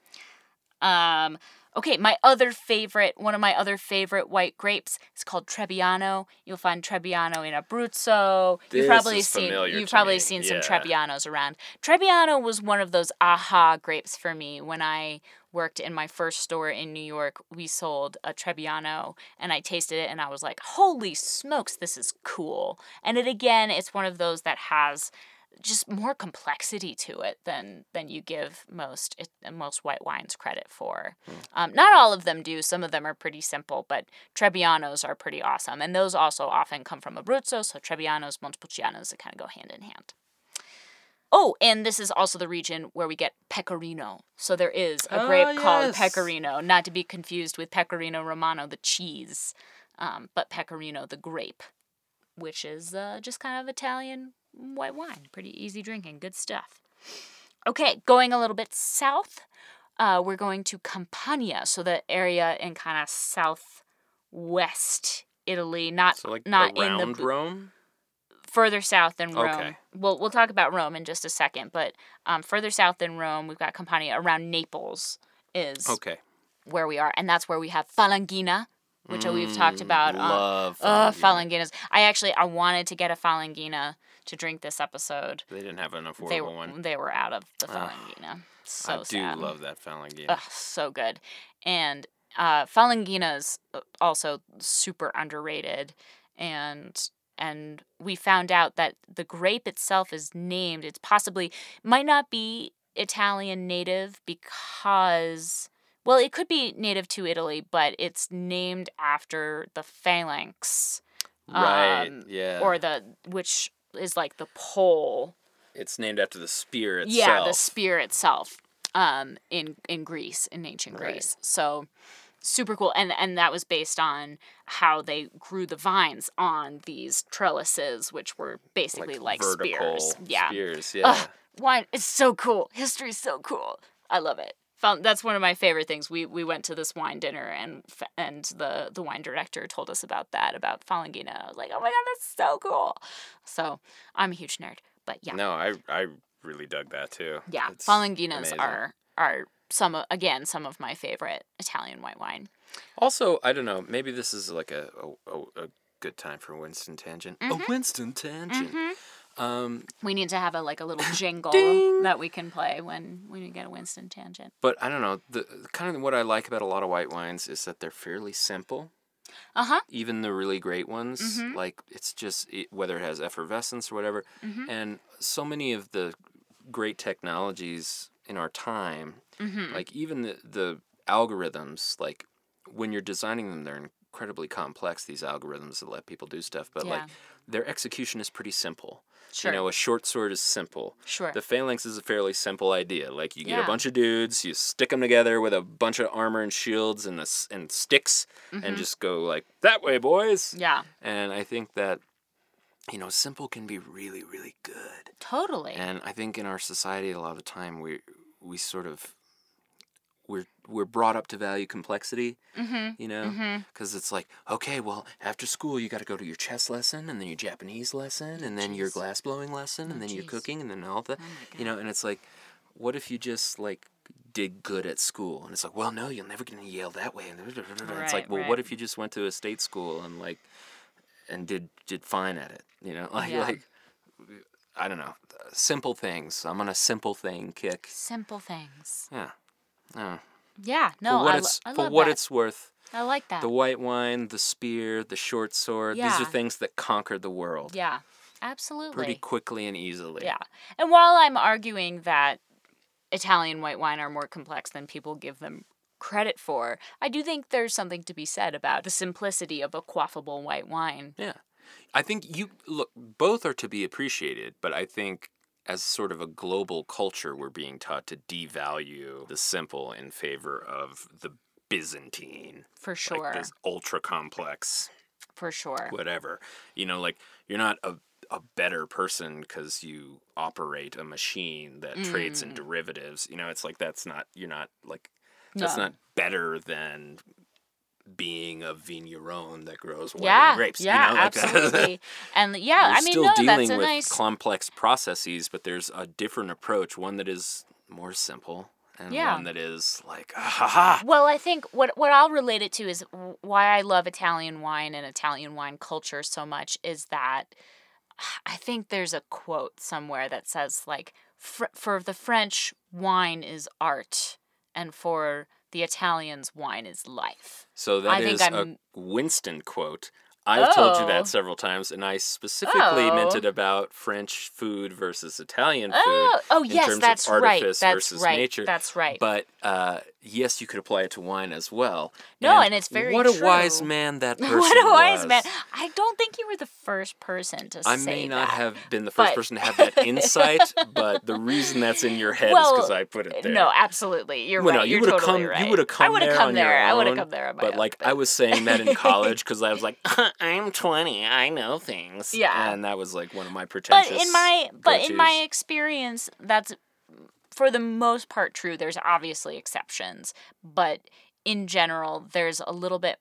Um, okay, my other favorite, one of my other favorite white grapes is called Trebbiano. You'll find Trebbiano in Abruzzo. This you've probably seen you've probably me, seen some. Trebbianos around. Trebbiano was one of those aha grapes for me when I worked in my first store in New York. We sold a Trebbiano and I tasted it and I was like, "Holy smokes, this is cool." And it again, it's one of those that has just more complexity to it than than you give most it, most white wines credit for. Um, not all of them do. Some of them are pretty simple, but Trebbianos are pretty awesome, and those also often come from Abruzzo. So Trebbianos, Montepulcianos, that kind of go hand in hand. Oh, and this is also the region where we get Pecorino. So there is a grape called yes. Pecorino, not to be confused with Pecorino Romano, the cheese, um, but Pecorino, the grape, which is uh, just kind of Italian white wine. Pretty easy drinking, good stuff. Okay, going a little bit south, uh, we're going to Campania, so the area in kind of southwest Italy, not So like not in the Rome? further south than Rome. Okay. We'll we'll talk about Rome in just a second, but um, further south than Rome, we've got Campania around Naples is Okay. where we are, and that's where we have Falanghina, which we've talked Mm, about. on- Love uh, Falanghina. Falanghinas. I actually I wanted to get a Falanghina to drink this episode. They didn't have an affordable They were one. they were out of the. Falanghina. So I do sad. love that Falanghina. Ugh, so good. And uh, Falanghina's also super underrated, and and we found out that the grape itself is named. It's possibly might not be Italian native because. Well, it could be native to Italy, but it's named after the phalanx, right. um, yeah. or the which is like the pole it's named after the spear itself. yeah, the spear itself um, in in Greece, in ancient Right. Greece. So super cool, and and that was based on how they grew the vines on these trellises, which were basically like, vertical spears. Yeah, Spears, yeah. Ugh, wine. It's so cool. History's so cool. I love it. Found, that's one of my favorite things. We we went to this wine dinner and and the the wine director told us about that about Falanghina. I was like, oh my god, that's so cool. So I'm a huge nerd, but yeah. No, I I really dug that too. Yeah, It's Falanghinas amazing. are are some of, again some of my favorite Italian white wine. Also, I don't know. Maybe this is like a a, a, good time for Winston tangent. Mm-hmm. A Winston tangent. Um, We need to have a like a little jingle Ding. that we can play when when we get a Winston tangent. but I don't know. The kind of what I like about a lot of white wines is that they're fairly simple. Uh huh. Even the really great ones, Mhm. like it's just it, whether it has effervescence or whatever, Mhm. and so many of the great technologies in our time Mm-hmm. like even the the algorithms like when you're designing them they're incredibly complex these algorithms that let people do stuff but like their execution is pretty simple Sure. you know a short sword is simple sure. the phalanx is a fairly simple idea like you get Yeah. a bunch of dudes you stick them together with a bunch of armor and shields and, and sticks Mm-hmm. and just go like that way boys yeah. and i think that you know simple can be really really good Totally. and I think in our society, a lot of the time we we sort of we're we're brought up to value complexity, mm-hmm. you know, because it's like okay, well after school you got to go to your chess lesson, and then your Japanese lesson, and then your jeez. glass blowing lesson, Oh, and then your cooking, and then all that, Oh you know, and it's like, what if you just like did good at school, and it's like, well no, you'll never get into Yale that way, and it's Right, like, well, right. what if you just went to a state school and like and did did fine at it, you know, like Yeah. like. I don't know. Simple things. I'm on a simple thing kick. Simple things. Yeah. Ah. Yeah. Yeah. No, for what I, lo- it's I for what that. it's worth. I like that. The white wine, the spear, the short sword. These are things that conquered the world yeah. Absolutely. pretty quickly and easily. Yeah. And while I'm arguing that Italian white wine are more complex than people give them credit for. I do think there's something to be said about the simplicity of a quaffable white wine. Yeah. I think you look both are to be appreciated, but I think as sort of a global culture we're being taught to devalue the simple in favor of the Byzantine. For sure. Like this ultra complex For sure. whatever. You know, like you're not a a better person because you operate a machine that trades in Mm. derivatives. You know, it's like that's not you're not like that's No. not better than being a vigneron that grows wine Yeah, grapes. yeah, you know? like, absolutely. and yeah, You're I mean, still no, dealing that's a with nice. complex processes, but there's a different approach, one that is more simple and Yeah. one that is like, ah, ha ha. Well, I think what what I'll relate it to is why I love Italian wine and Italian wine culture so much is that I think there's a quote somewhere that says like fr- for the French wine is art and for the Italians wine is life. So that I is a Winston quote. I've told you Oh. that several times, and I specifically meant Oh. it about French food versus Italian food. Oh, oh in yes, terms that's of right. artifice That's versus right. nature. That's right. But uh, yes, you could apply it to wine as well. No, and it's very what a wise man that person what a wise was. man! I don't think you were the first person to say. That. I say may not that. have been the first but- person to have that insight, but the reason that's in your head is because I put it there. No, absolutely. You're Well, right. no, you would have totally come. right. You would have come I would have come there. I would have come there But own, like I was saying that in college because I was like, I'm 20, I know things. Yeah. and that was like one of my pretentious. but in my but in my experience, that's for the most part true. There's obviously exceptions, but in general, there's a little bit.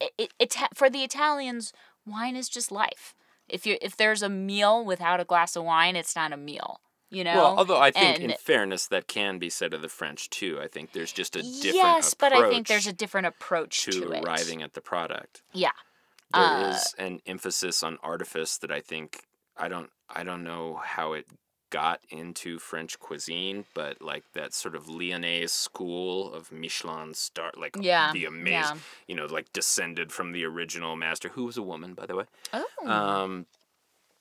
It, it, for the Italians, wine is just life. If you if there's a meal without a glass of wine, it's not a meal. You know. Well, although I think, in fairness, that can be said of the French too. I think there's just a different yes, but I think there's a approach different approach to, to, arriving at the product. Yeah. There is Uh, an emphasis on artifice that I think I don't I don't know how it got into French cuisine, but like that sort of Lyonnaise school of Michelin star, like Yeah, the amazing, yeah. you know, like descended from the original master, who was a woman, by the way, Oh, um,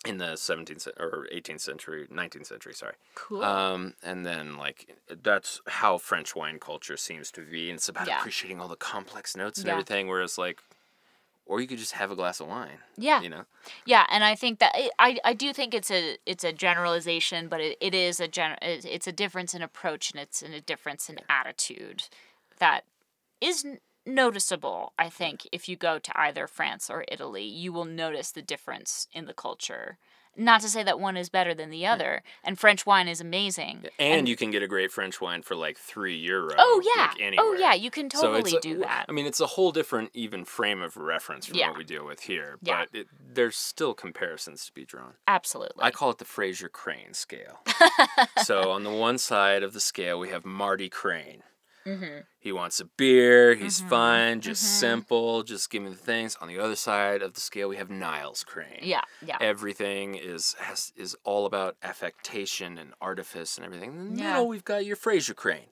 in the 17th or 18th century, 19th century, sorry. cool. Um, and then like that's how French wine culture seems to be, and it's about Yeah. appreciating all the complex notes and everything. Whereas like, or you could just have a glass of wine. yeah. You know. Yeah, and I think that I I do think it's a it's a generalization, but it, it is a gen it's a difference in approach and it's in a difference in attitude that is noticeable. I think if you go to either France or Italy, you will notice the difference in the culture. Not to say that one is better than the other, and French wine is amazing. And, you can get a great French wine for like three euro. Oh yeah, like, oh yeah, you can totally a- do that. I mean, it's a whole different even frame of reference from Yeah. what we deal with here. Yeah. But it, there's still comparisons to be drawn. Absolutely. I call it the Frasier Crane scale. so on the one side of the scale, we have Marty Crane. Mm-hmm. He wants a beer. He's Mhm, fine, just mhm. simple. Just give me the things. On the other side of the scale, we have Niles Crane. Yeah, yeah. Everything is has, is all about affectation and artifice and everything. In the Yeah. middle, we've got your Frasier Crane,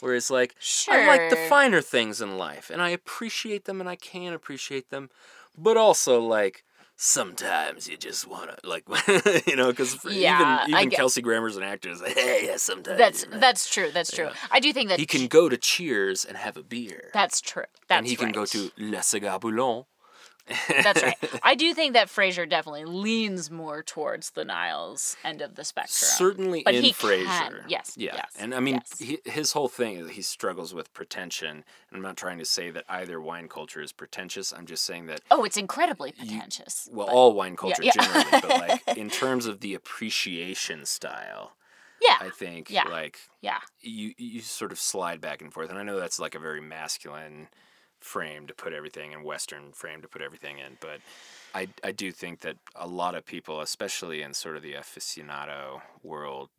where it's like Sure. I like the finer things in life, and I appreciate them, and I can appreciate them, but also like sometimes you just wanna like you know because Yeah, even even get- Kelsey Grammer's an actor is like hey yeah sometimes That's you know." that's true. That's true. Yeah. I do think that he can go to Cheers and have a beer, That's true. That's and he can go to Le Cigare Volant. That's right. I do think that Frasier definitely leans more towards the Niles end of the spectrum. Certainly But in Frasier. can, yes, Yeah. yes, and I mean, yes. he, his whole thing is he struggles with pretension. And I'm not trying to say that either wine culture is pretentious. I'm just saying that, Oh, it's incredibly pretentious. well, but- all wine culture yeah. generally, but like in terms of the appreciation style, yeah, I think yeah. like yeah, you you sort of slide back and forth. And I know that's like a very masculine frame to put everything in Western frame to put everything in, but I I do think that a lot of people, especially in sort of the aficionado world,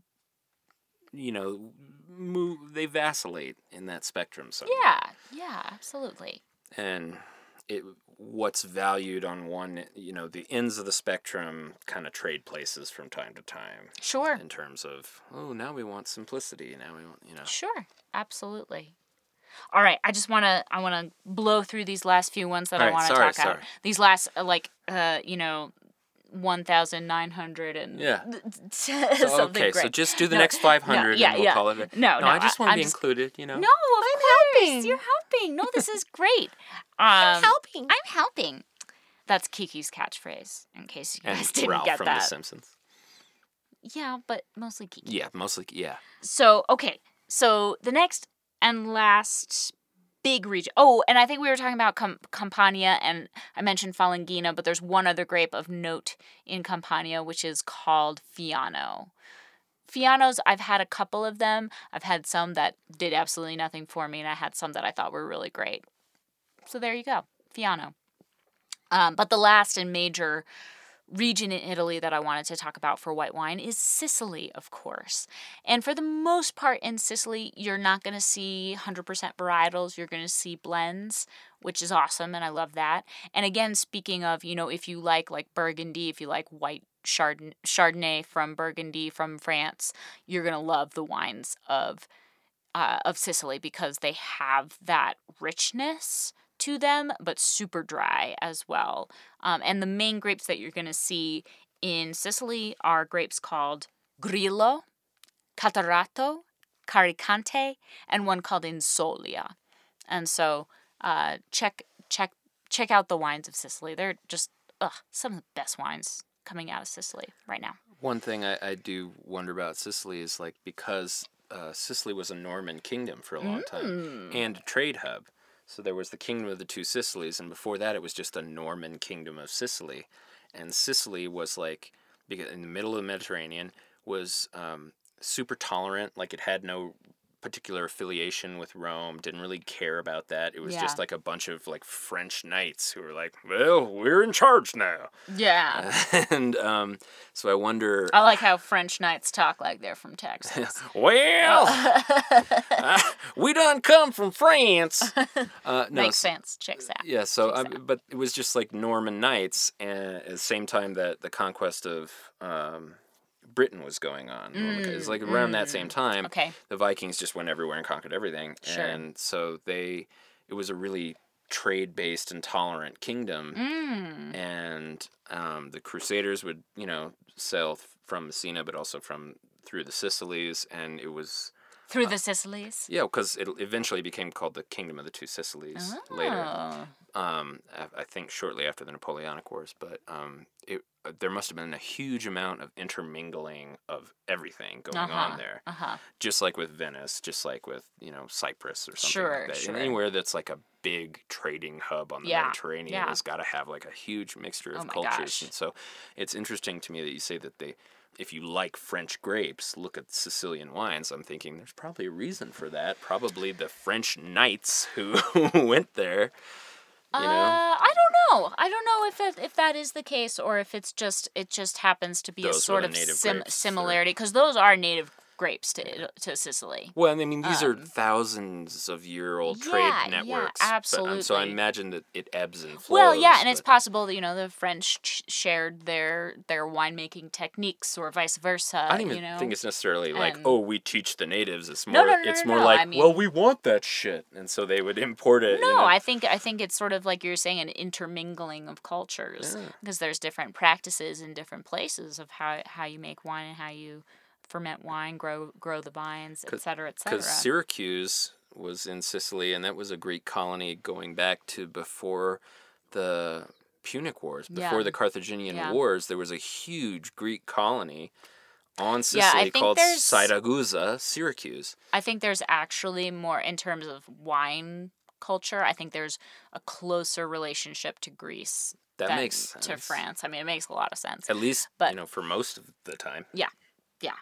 you know, move they vacillate in that spectrum. So yeah, yeah, absolutely. and it what's valued on one, you know, the ends of the spectrum kind of trade places from time to time Sure, in terms of oh now we want simplicity now we want you know sure, absolutely. All right, I just want to I want to blow through these last few ones that All I right, want to sorry, talk out. sorry. These last uh, like uh, you know, one thousand nine hundred and Yeah. So, okay, so just do the No, next 500 yeah, and we'll yeah. call it. a- No, no, I just want to I'm be just- included, you know? No, of I'm course helping. you're helping. No, this is great. Um, helping. I'm helping. That's Kiki's catchphrase. In case you And guys didn't Ralph get from The that. Simpsons. Yeah, but mostly Kiki. Yeah, mostly, yeah. So okay, so the next and last big region. Oh, and I think we were talking about Cam- Campania, and I mentioned Falanghina, but there's one other grape of note in Campania, which is called Fiano. Fianos, I've had a couple of them. I've had some that did absolutely nothing for me, and I had some that I thought were really great. So there you go, Fiano. Um, but the last and major region in Italy that I wanted to talk about for white wine is Sicily, of course. And for the most part in Sicily, you're not going to see 100% varietals, you're going to see blends, which is awesome and I love that. And again, speaking of, you know, if you like like Burgundy, if you like white Chardonnay, Chardonnay from Burgundy from France, you're going to love the wines of uh, of Sicily because they have that richness to them, but super dry as well. Um, and the main grapes that you're going to see in Sicily are grapes called Grillo, Catarratto, Carricante, and one called Insolia. And so uh, check check check out the wines of Sicily. They're just ugh, some of the best wines coming out of Sicily right now. One thing I, I do wonder about Sicily is like because uh, Sicily was a Norman kingdom for a long Mm. time and a trade hub. So there was the kingdom of the two Sicilies, and before that, it was just a Norman kingdom of Sicily. And Sicily was like, because in the middle of the Mediterranean, was um, super tolerant. Like it had no particular affiliation with Rome. Didn't really care about that. It was just like a bunch of like French knights who were like, "Well, we're in charge now." Yeah. and um, so I wonder. I like how French knights talk like they're from Texas. Well, uh, we done come from France. Uh, no, Makes s- sense. Checks out. Yeah, so I, but it was just like Norman knights, and at the same time that the conquest of um, Britain was going on. It's like around that same time. Mm, Okay. The Vikings just went everywhere and conquered everything, Sure. and so they, it was a really trade-based and tolerant kingdom, Mm. and um, the Crusaders would, you know, sail th- from Messina, but also from through the Sicilies, and it was. Through the Sicilies. Yeah, because it eventually became called the Kingdom of the Two Sicilies later Oh. um, I- think shortly after the Napoleonic Wars, but um, it uh, there must have been a huge amount of intermingling of everything going Uh-huh. on there, Uh huh. just like with Venice, just like with you know Cyprus or something Sure, like that. sure. Anywhere that's like a big trading hub on the Yeah, Mediterranean yeah. has got to have like a huge mixture of Oh cultures, gosh. and so it's interesting to me that you say that they. If you like French grapes, look at Sicilian wines. I'm thinking there's probably a reason for that. Probably the French knights who went there. You know, Uh, I don't know. I don't know if it, if that is the case or if it's just it just happens to be a Those were sort of sim- similarity because those are native grapes to to Sicily. Well, I mean, these are Um, thousands of year old yeah, trade yeah, networks. but, um, so I imagine that it ebbs and flows. Well, yeah, and it's possible that you know the French ch- shared their their winemaking techniques or vice versa. I don't even you know? think it's necessarily like, and- oh, we teach the natives. It's more, no, no, it's no, more no, like, I well, we want that shit, and so they would import it. No, you know? I think I think it's sort of like you're saying an intermingling of cultures Yeah. because there's different practices in different places of how how you make wine and how you ferment wine, grow grow the vines, et cetera, et cetera. because Syracuse was in Sicily, and that was a Greek colony going back to before the Punic Wars, before Yeah. the Carthaginian Yeah. Wars. There was a huge Greek colony on Yeah, Sicily think called Siracusa, Syracuse. I think there's actually more in terms of wine culture. I think there's a closer relationship to Greece That than makes to. France. I mean, it makes a lot of sense. At least, But- you know, for most of the time. Yeah. Yeah.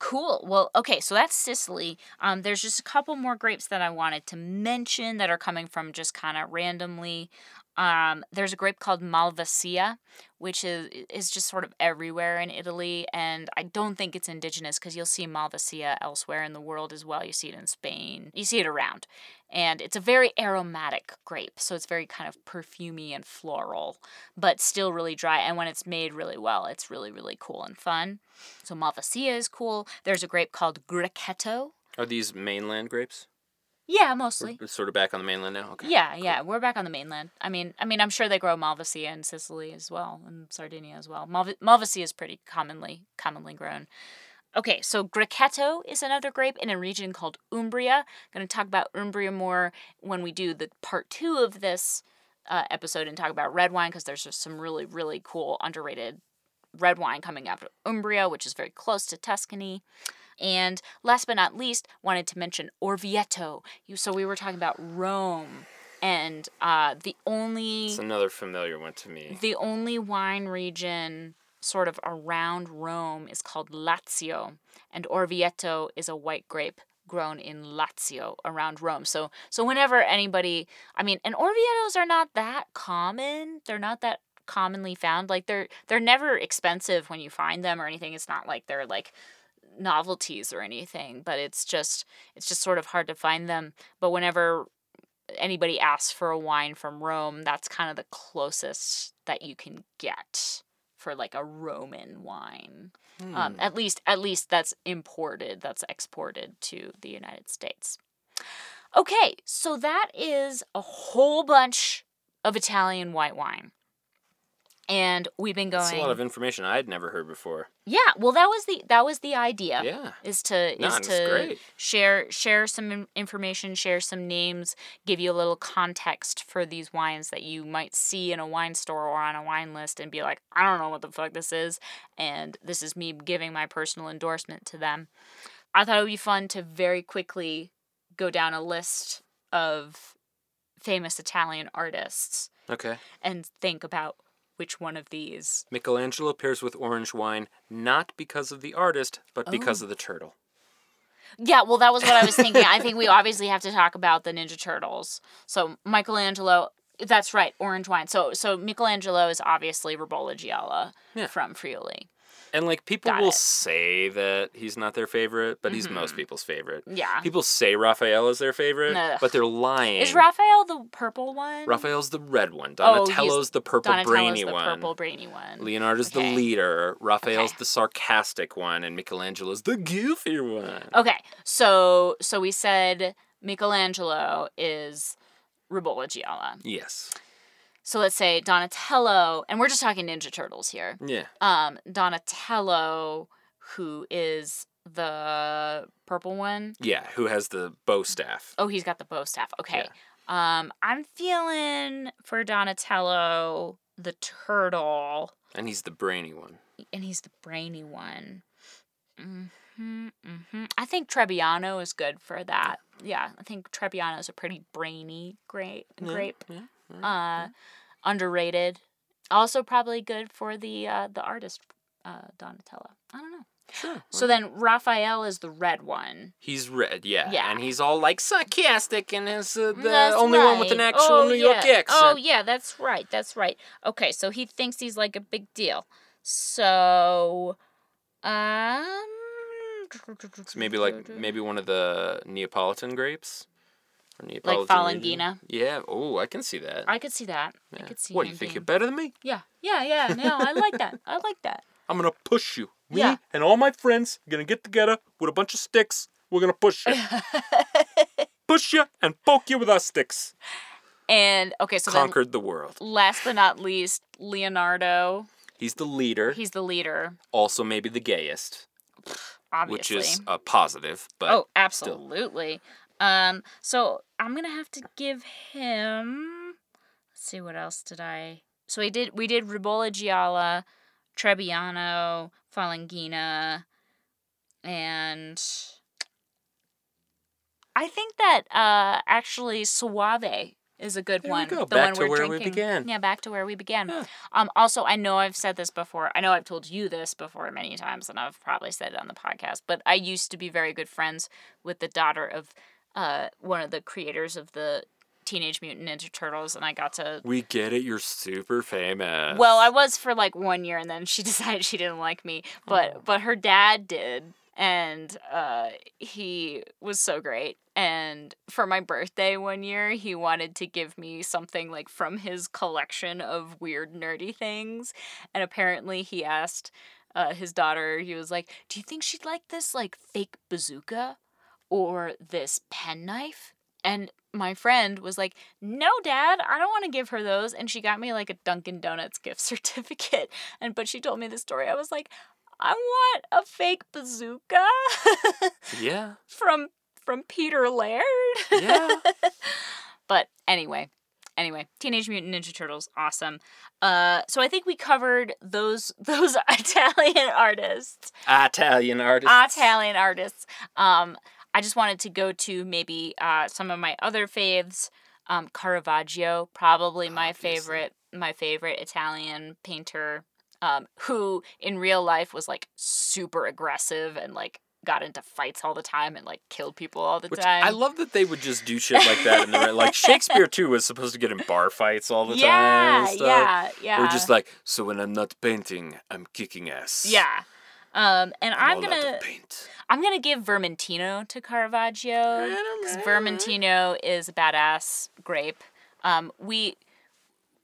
Cool. Well, okay, so that's Sicily. Um, there's just a couple more grapes that I wanted to mention that are coming from just kind of randomly. Um, there's a grape called Malvasia, which is is just sort of everywhere in Italy, and I don't think it's indigenous because you'll see Malvasia elsewhere in the world as well. You see it in Spain. You see it around, and it's a very aromatic grape, so it's very kind of perfumey and floral, but still really dry. And when it's made really well, it's really really cool and fun. So Malvasia is cool. There's a grape called Grechetto. Are these mainland grapes? Yeah, mostly. We're sort of back on the mainland now. Okay. Yeah, yeah, we're back on the mainland. I mean, I mean, I'm sure they grow Malvasia in Sicily as well, and Sardinia as well. Malv- Malvasia is pretty commonly commonly grown. Okay, so Grechetto is another grape in a region called Umbria. I'm going to talk about Umbria more when we do the part two of this uh, episode and talk about red wine because there's just some really really cool underrated red wine coming out of Umbria, which is very close to Tuscany. And last but not least, wanted to mention Orvieto. You so we were talking about Rome, and uh, the only It's another familiar one to me. the only wine region sort of around Rome is called Lazio, and Orvieto is a white grape grown in Lazio around Rome. So so whenever anybody, I mean, and Orvietos are not that common. They're not that commonly found. Like they're they're never expensive when you find them or anything. It's not like they're like novelties or anything, but it's just it's just sort of hard to find them. But whenever anybody asks for a wine from Rome, that's kind of the closest that you can get for like a Roman wine. Um, Hmm. at least, at least that's imported, that's exported to the United States. Okay, so that is a whole bunch of Italian white wine, and we've been going. That's a lot of information I'd never heard before. yeah, well, that was the that was the idea Yeah. is to No, is to great. share share some information, share some names, give you a little context for these wines that you might see in a wine store or on a wine list and be like, I don't know what the fuck this is, and this is me giving my personal endorsement to them. I thought it would be fun to very quickly go down a list of famous Italian artists Okay. and think about which one of these. Michelangelo pairs with orange wine not because of the artist, but because Oh. of the turtle. Yeah, well, that was what I was thinking. I think we obviously have to talk about the Ninja Turtles. So Michelangelo, that's right, orange wine. So so Michelangelo is obviously Ribolla Gialla Yeah. from Friuli. And like people Got will it. say that he's not their favorite, but he's most Mhm. people's favorite. Yeah. People say Raphael is their favorite, Ugh. but they're lying. Is Raphael the purple one? Raphael's the red one. Oh, Donatello's the purple Donatello's brainy the one. purple brainy one. Leonardo's Okay. the leader. Raphael's Okay. the sarcastic one, and Michelangelo's the goofy one. Okay, so so we said Michelangelo is Ribolla Gialla. Yes. So let's say Donatello, and we're just talking Ninja Turtles here. Yeah. um Donatello who is the purple one. Yeah. Who has the bow staff? Oh, he's got the bow staff. Okay. Um I'm feeling for Donatello the turtle And he's the brainy one. and he's the brainy one. Mhm. Mhm. I think Trebbiano is good for that. Yeah, I think Trebbiano is a pretty brainy grape Yeah, grape. Yeah. yeah, Uh underrated. Also probably good for the uh the artist uh Donatello. I don't know. Sure. So then Raphael is the red one. He's red, yeah. Yeah. And he's all like sarcastic and is uh, the That's only one with an actual Oh, New York yeah. accent. Oh yeah, that's right. That's right. Okay, so he thinks he's like a big deal. So um It's maybe like maybe one of the Neapolitan grapes. Region. Falanghina? Yeah. Oh, I can see that. I could see that. I Yeah. could see What, you think being- you're better than me? Yeah. Yeah, yeah. No, I like that. I like that. I'm gonna push you. Me Yeah. and all my friends are gonna get together with a bunch of sticks. We're gonna push you. push you and poke you with our sticks. And okay, so then Conquered the world. last but not least, Leonardo. He's the leader. He's the leader, also maybe the gayest, obviously. which is a positive, but oh, absolutely. Um, so I'm gonna have to give him. Let's see, what else did I? So we did we did Ribolla Gialla, Trebbiano, Falanghina, and I think that uh actually Soave is a good There we one. go. The Back one to we're where we began. Yeah, back to where we began. Yeah. Um, also, I know I've said this before. I know I've told you this before many times, and I've probably said it on the podcast. But I used to be very good friends with the daughter of uh, one of the creators of the Teenage Mutant Ninja Turtles, and I got to. we get it. You're super famous. Well, I was for like one year, and then she decided she didn't like me. But Oh. but her dad did, and uh, he was so great. And for my birthday one year, he wanted to give me something like from his collection of weird nerdy things, and apparently he asked uh, his daughter. He was like, "Do you think she'd like this like fake bazooka?" Or this penknife and my friend was like, "No, Dad, I don't want to give her those." And she got me like a Dunkin' Donuts gift certificate. And but she told me the story. I was like, "I want a fake bazooka." Yeah. from from Peter Laird. Yeah. but anyway, anyway, Teenage Mutant Ninja Turtles, awesome. Uh, so I think we covered those those Italian artists, Italian artists. Italian artists. Um, I just wanted to go to maybe uh, some of my other faves. Um, Caravaggio, probably my Obviously. favorite, my favorite Italian painter. Um, who in real life was like super aggressive and like got into fights all the time and like killed people all the Which time. I love that they would just do shit like that in the like Shakespeare too was supposed to get in bar fights all the time yeah, and yeah, yeah. Or just like, so when I'm not painting, I'm kicking ass. yeah. Um, and I'm, I'm, gonna paint. I'm gonna give Vermentino to Caravaggio because Vermentino is a badass grape. Um, we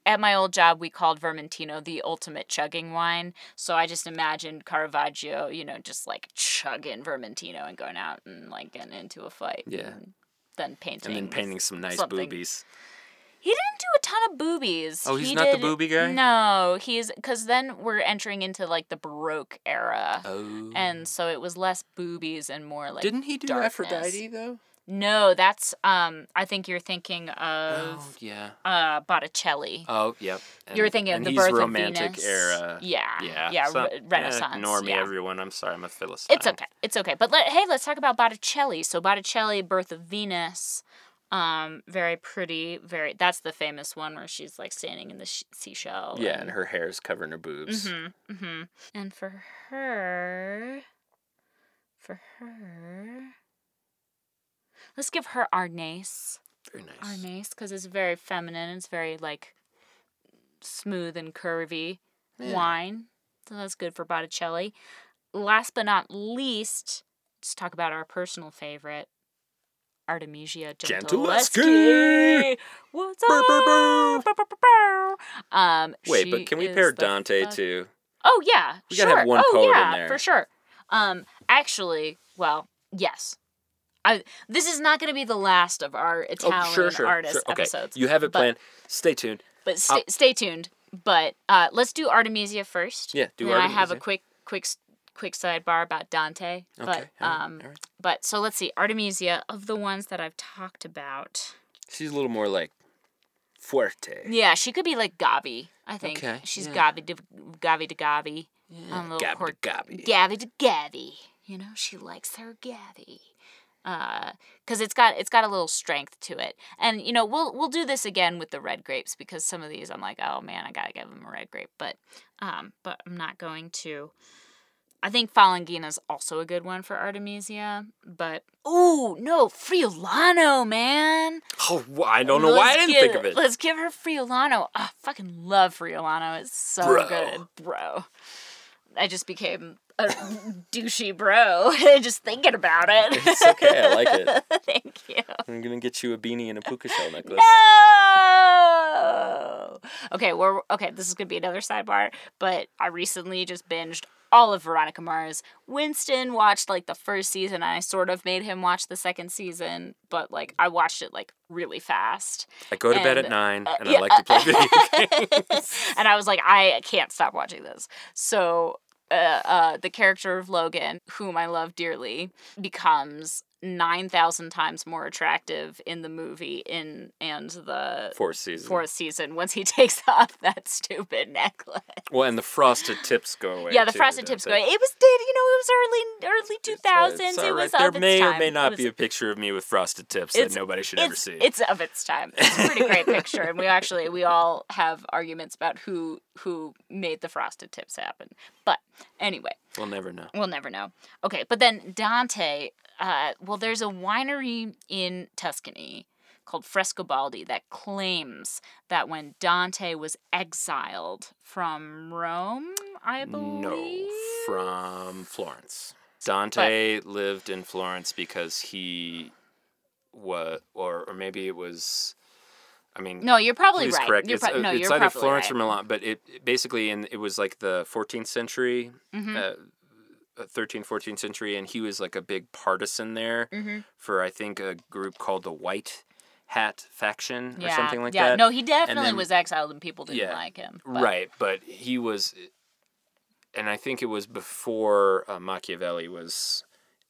at my old job we called Vermentino the ultimate chugging wine. So I just imagined Caravaggio, you know, just like chugging Vermentino and going out and like getting into a fight. Yeah. then painting. And then painting some nice something. boobies. He didn't do a ton of boobies. Oh, he's He not the did- booby guy? No, he's because then we're entering into like the Baroque era, Oh. and so it was less boobies and more like. Didn't he do darkness. Aphrodite though? No, that's um. I think you're thinking of Oh, yeah. uh Botticelli. Oh, yep. you're And- thinking of the birth romantic of Venus. era. Yeah, Yeah. yeah, so- re- Renaissance. ignore me, yeah. everyone. I'm sorry, I'm a philistine. It's okay. It's okay. But let, hey, let's talk about Botticelli. So Botticelli, Birth of Venus, um, very pretty. Very. That's the famous one where she's like standing in the sh- seashell. Yeah, and her hair's covering her boobs. Mm-hmm. Mm-hmm. And for her, for her, let's give her Arneis. Very nice. Arneis, because it's very feminine. It's very like smooth and curvy Yeah. wine. So that's good for Botticelli. Last but not least, let's talk about our personal favorite, Artemisia Gentileschi! What's up? Um, Wait, but can we pair Dante fuck- too? Oh yeah, We sure. gotta have one oh poet in yeah, there. for sure. Um, actually, well, yes. I this is not going to be the last of our Italian oh, sure, sure, artist sure. Okay, episodes. you have it but- planned. Stay tuned. But stay, stay tuned. But uh, let's do Artemisia first. Yeah, do then I have a quick, quick, quick sidebar about Dante. Okay. But um, right. but so let's see. Artemisia of the ones that I've talked about. She's a little more like fuerte. Yeah, she could be like Gavi. I think Okay, she's yeah. Gavi to Gavi to Gavi. Yeah, Um, Gavi port- to Gabi. Gavi to Gavi. You know, she likes her Gavi. Uh, cause it's got it's got a little strength to it, and you know we'll we'll do this again with the red grapes because some of these I'm like oh man I gotta give them a red grape, but um but I'm not going to. I think Falanghina's also a good one for Artemisia, but ooh no Friulano man. Oh, I don't know why I didn't give- think of it. Let's give her Friulano. Ah, I fucking love Friulano. It's so Bro. good, bro. I just became a douchey bro just thinking about it. It's okay, I like it. Thank you. I'm gonna get you a beanie and a puka shell necklace. No. Okay, we're okay. This is gonna be another sidebar, but I recently just binged all of Veronica Mars. Winston watched like the first season. And I sort of made him watch the second season, but like I watched it like really fast. I go to bed at nine, uh, and yeah, I like to play video games. and I was like, I can't stop watching this. So, uh, uh, the character of Logan, whom I love dearly, becomes nine thousand times more attractive in the movie in and the Fourth season. fourth season once he takes off that stupid necklace. Well, and the frosted tips go away. yeah, the too, frosted tips they? go. Away. It was did you know it was early early two It's, uh, it's It was right. There may time. or may not was- be a picture of me with frosted tips that nobody should ever see. It's of its time. It's a pretty great picture, and we actually we all have arguments about who who made the frosted tips happen. But anyway, We'll never know. we'll never know. Okay, but then Dante. Uh, well, there's a winery in Tuscany called Frescobaldi that claims that when Dante was exiled from Rome, I believe. No, from Florence. Dante lived in Florence because he was, or or maybe it was. I mean, No, you're probably right. correct. You're it's pro- uh, no, it's either Florence right. or Milan, but it it basically in it was like the 14th century. Mhm. Uh, uh, 13th, 14th century, and he was like a big partisan there Mm-hmm. for I think a group called the White Hat faction or Yeah, something like yeah. that. No, he definitely then- was exiled and people didn't Yeah, like him. but- Right, but he was, and I think it was before uh, Machiavelli was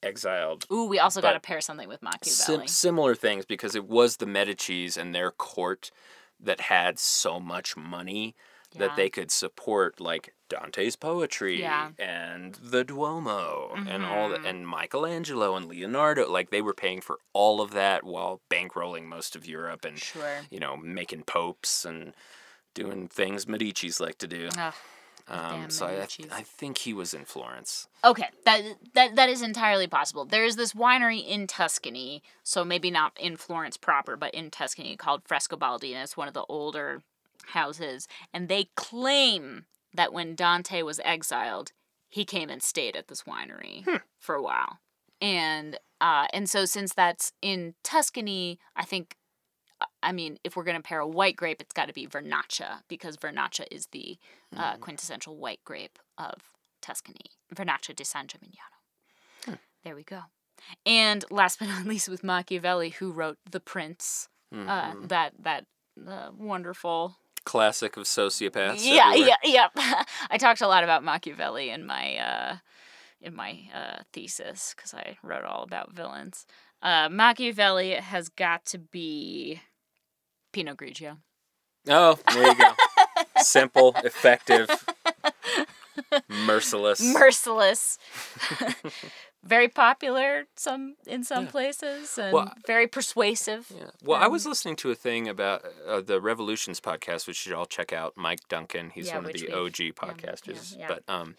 exiled. Ooh, we also got to pair something with Sim- Machiavelli. similar things because it was the Medicis and their court that had so much money Yeah. that they could support like Dante's poetry Yeah. and the Duomo and all Mm-hmm. that and Michelangelo and Leonardo like they were paying for all of that while bankrolling most of Europe and Sure. you know making popes and doing things Medici's like to do. Um, so I. I think he was in Florence. Okay, that that that is entirely possible. There is this winery in Tuscany, so maybe not in Florence proper, but in Tuscany called Frescobaldi, and it's one of the older houses. And they claim that when Dante was exiled, he came and stayed at this winery for a while. And uh, and so since that's in Tuscany, I think. I mean, if we're gonna pair a white grape, it's got to be Vernaccia because Vernaccia is the uh, quintessential white grape of Tuscany, Vernaccia di San Gimignano. There we go. And last but not least, with Machiavelli, who wrote *The Prince*, uh, that that uh, wonderful. Classic of sociopaths. Yeah, everywhere. yeah, yeah. I talked a lot about Machiavelli in my uh, in my uh, thesis because I wrote all about villains. Uh, Machiavelli has got to be Pinot Grigio. Oh, there you go. Simple, effective, merciless. merciless. very popular some in some places and Well, very persuasive. Yeah. Well, I was listening to a thing about uh, the Revolutions podcast, which you should all check out. Mike Duncan, he's Yeah, one of the OG podcasters. yeah. But um,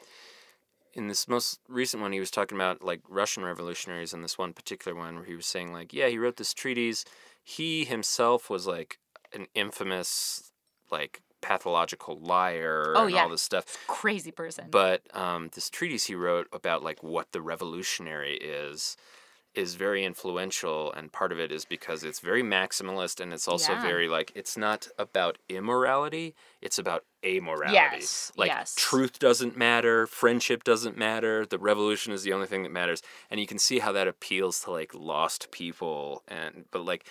in this most recent one, he was talking about like Russian revolutionaries. and this one particular one, where he was saying like, yeah, he wrote this treatise. He himself was like an infamous like pathological liar Oh, and yeah. all this stuff. Crazy person. But um, this treatise he wrote about like what the revolutionary is is very influential, and part of it is because it's very maximalist, and it's also Yeah. very like it's not about immorality; it's about amorality. Yes, like yes. truth doesn't matter, friendship doesn't matter, the revolution is the only thing that matters, and you can see how that appeals to like lost people, and but like.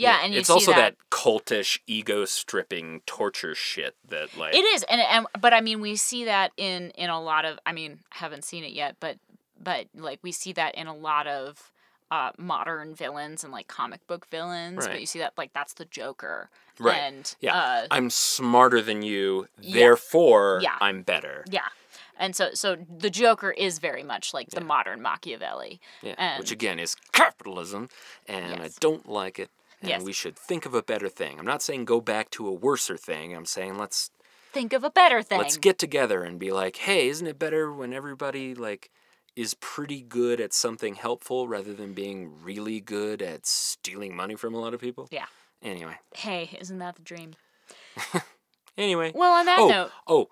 Yeah, and it's also that, that cultish, ego stripping torture shit that like it is, and, and but I mean we see that in in a lot of. I mean, haven't seen it yet, but but like we see that in a lot of uh, modern villains and like comic book villains. But you see that like that's the Joker. Right. And Yeah. uh, I'm smarter than you, Yeah. therefore Yeah. I'm better. yeah. And so so the Joker is very much like the modern Machiavelli. Yeah. And- Which again is capitalism, and I don't like it. And Yes. we should think of a better thing. I'm not saying go back to a worser thing. I'm saying let's Think of a better thing. let's get together and be like, hey, isn't it better when everybody like is pretty good at something helpful rather than being really good at stealing money from a lot of people? Yeah. Anyway. Hey, isn't that the dream? Anyway. Well, on that oh, note, oh,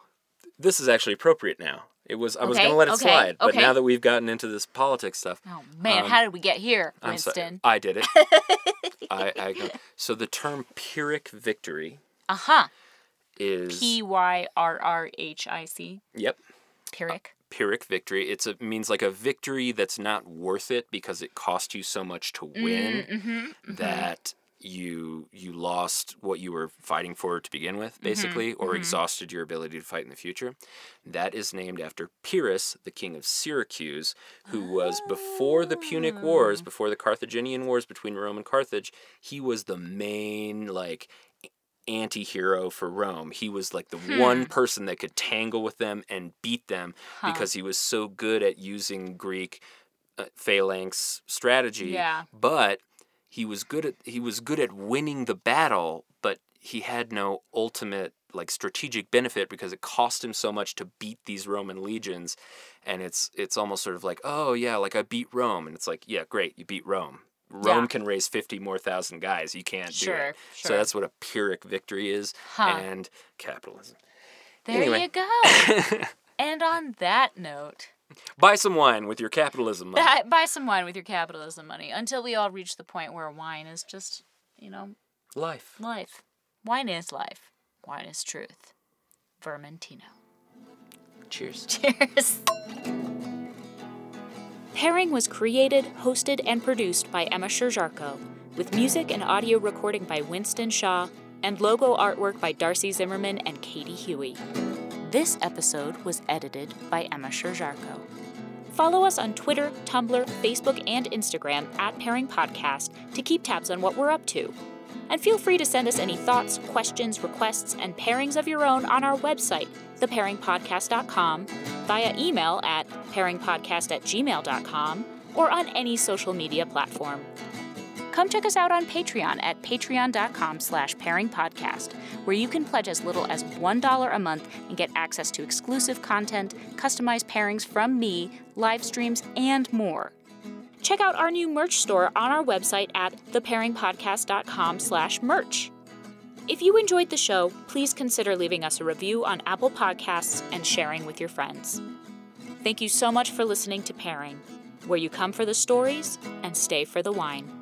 this is actually appropriate now. It was I was gonna let it okay, slide, but okay. now that we've gotten into this politics stuff, oh man, um, how did we get here, Winston? I did it. I, I so the term Pyrrhic victory Uh huh. is P y r r h i c. yep Pyrrhic. Pyrrhic victory. It's a means like a victory that's not worth it because it cost you so much to win Mm-hmm. that you you lost what you were fighting for to begin with, mm-hmm, basically, or mm-hmm. exhausted your ability to fight in the future. That is named after Pyrrhus, the king of Syracuse, who was before the Punic Wars, ah. before the Carthaginian Wars between Rome and Carthage. He was the main like anti-hero for Rome. He was like the one hmm. person that could tangle with them and beat them because he was so good at using Greek uh, phalanx strategy. Yeah. But he was good at he was good at winning the battle, but he had no ultimate like strategic benefit because it cost him so much to beat these Roman legions and it's it's almost sort of like, "Oh yeah, like I beat Rome." And it's like, "Yeah, great, you beat Rome." Rome Yeah. can raise 50 more thousand guys. You can't do it. Sure. So that's what a Pyrrhic victory is Huh. and capitalism. There Anyway. you go. and on that note, Buy some wine with your capitalism money. buy, buy some wine with your capitalism money until we all reach the point where wine is just, you know, Life. life. Wine is life. Wine is truth. Vermentino. Cheers. Cheers. Pairing was created, hosted, and produced by Emma Sherr-Ziarko, with music and audio recording by Winston Shaw and logo artwork by Darcy Zimmerman and Katie Huey. This episode was edited by Emma Sherr-Ziarko. Follow us on Twitter, Tumblr, Facebook, and Instagram at Pairing Podcast to keep tabs on what we're up to. And feel free to send us any thoughts, questions, requests, and pairings of your own on our website, thepairingpodcast.com, via email at pairingpodcast at gmail.com, or on any social media platform. Come check us out on Patreon at patreon.com slash pairingpodcast, where you can pledge as little as $1 a month and get access to exclusive content, customized pairings from me, live streams, and more. Check out our new merch store on our website at thepairingpodcast.com slash merch. If you enjoyed the show, please consider leaving us a review on Apple Podcasts and sharing with your friends. Thank you so much for listening to Pairing, where you come for the stories and stay for the wine.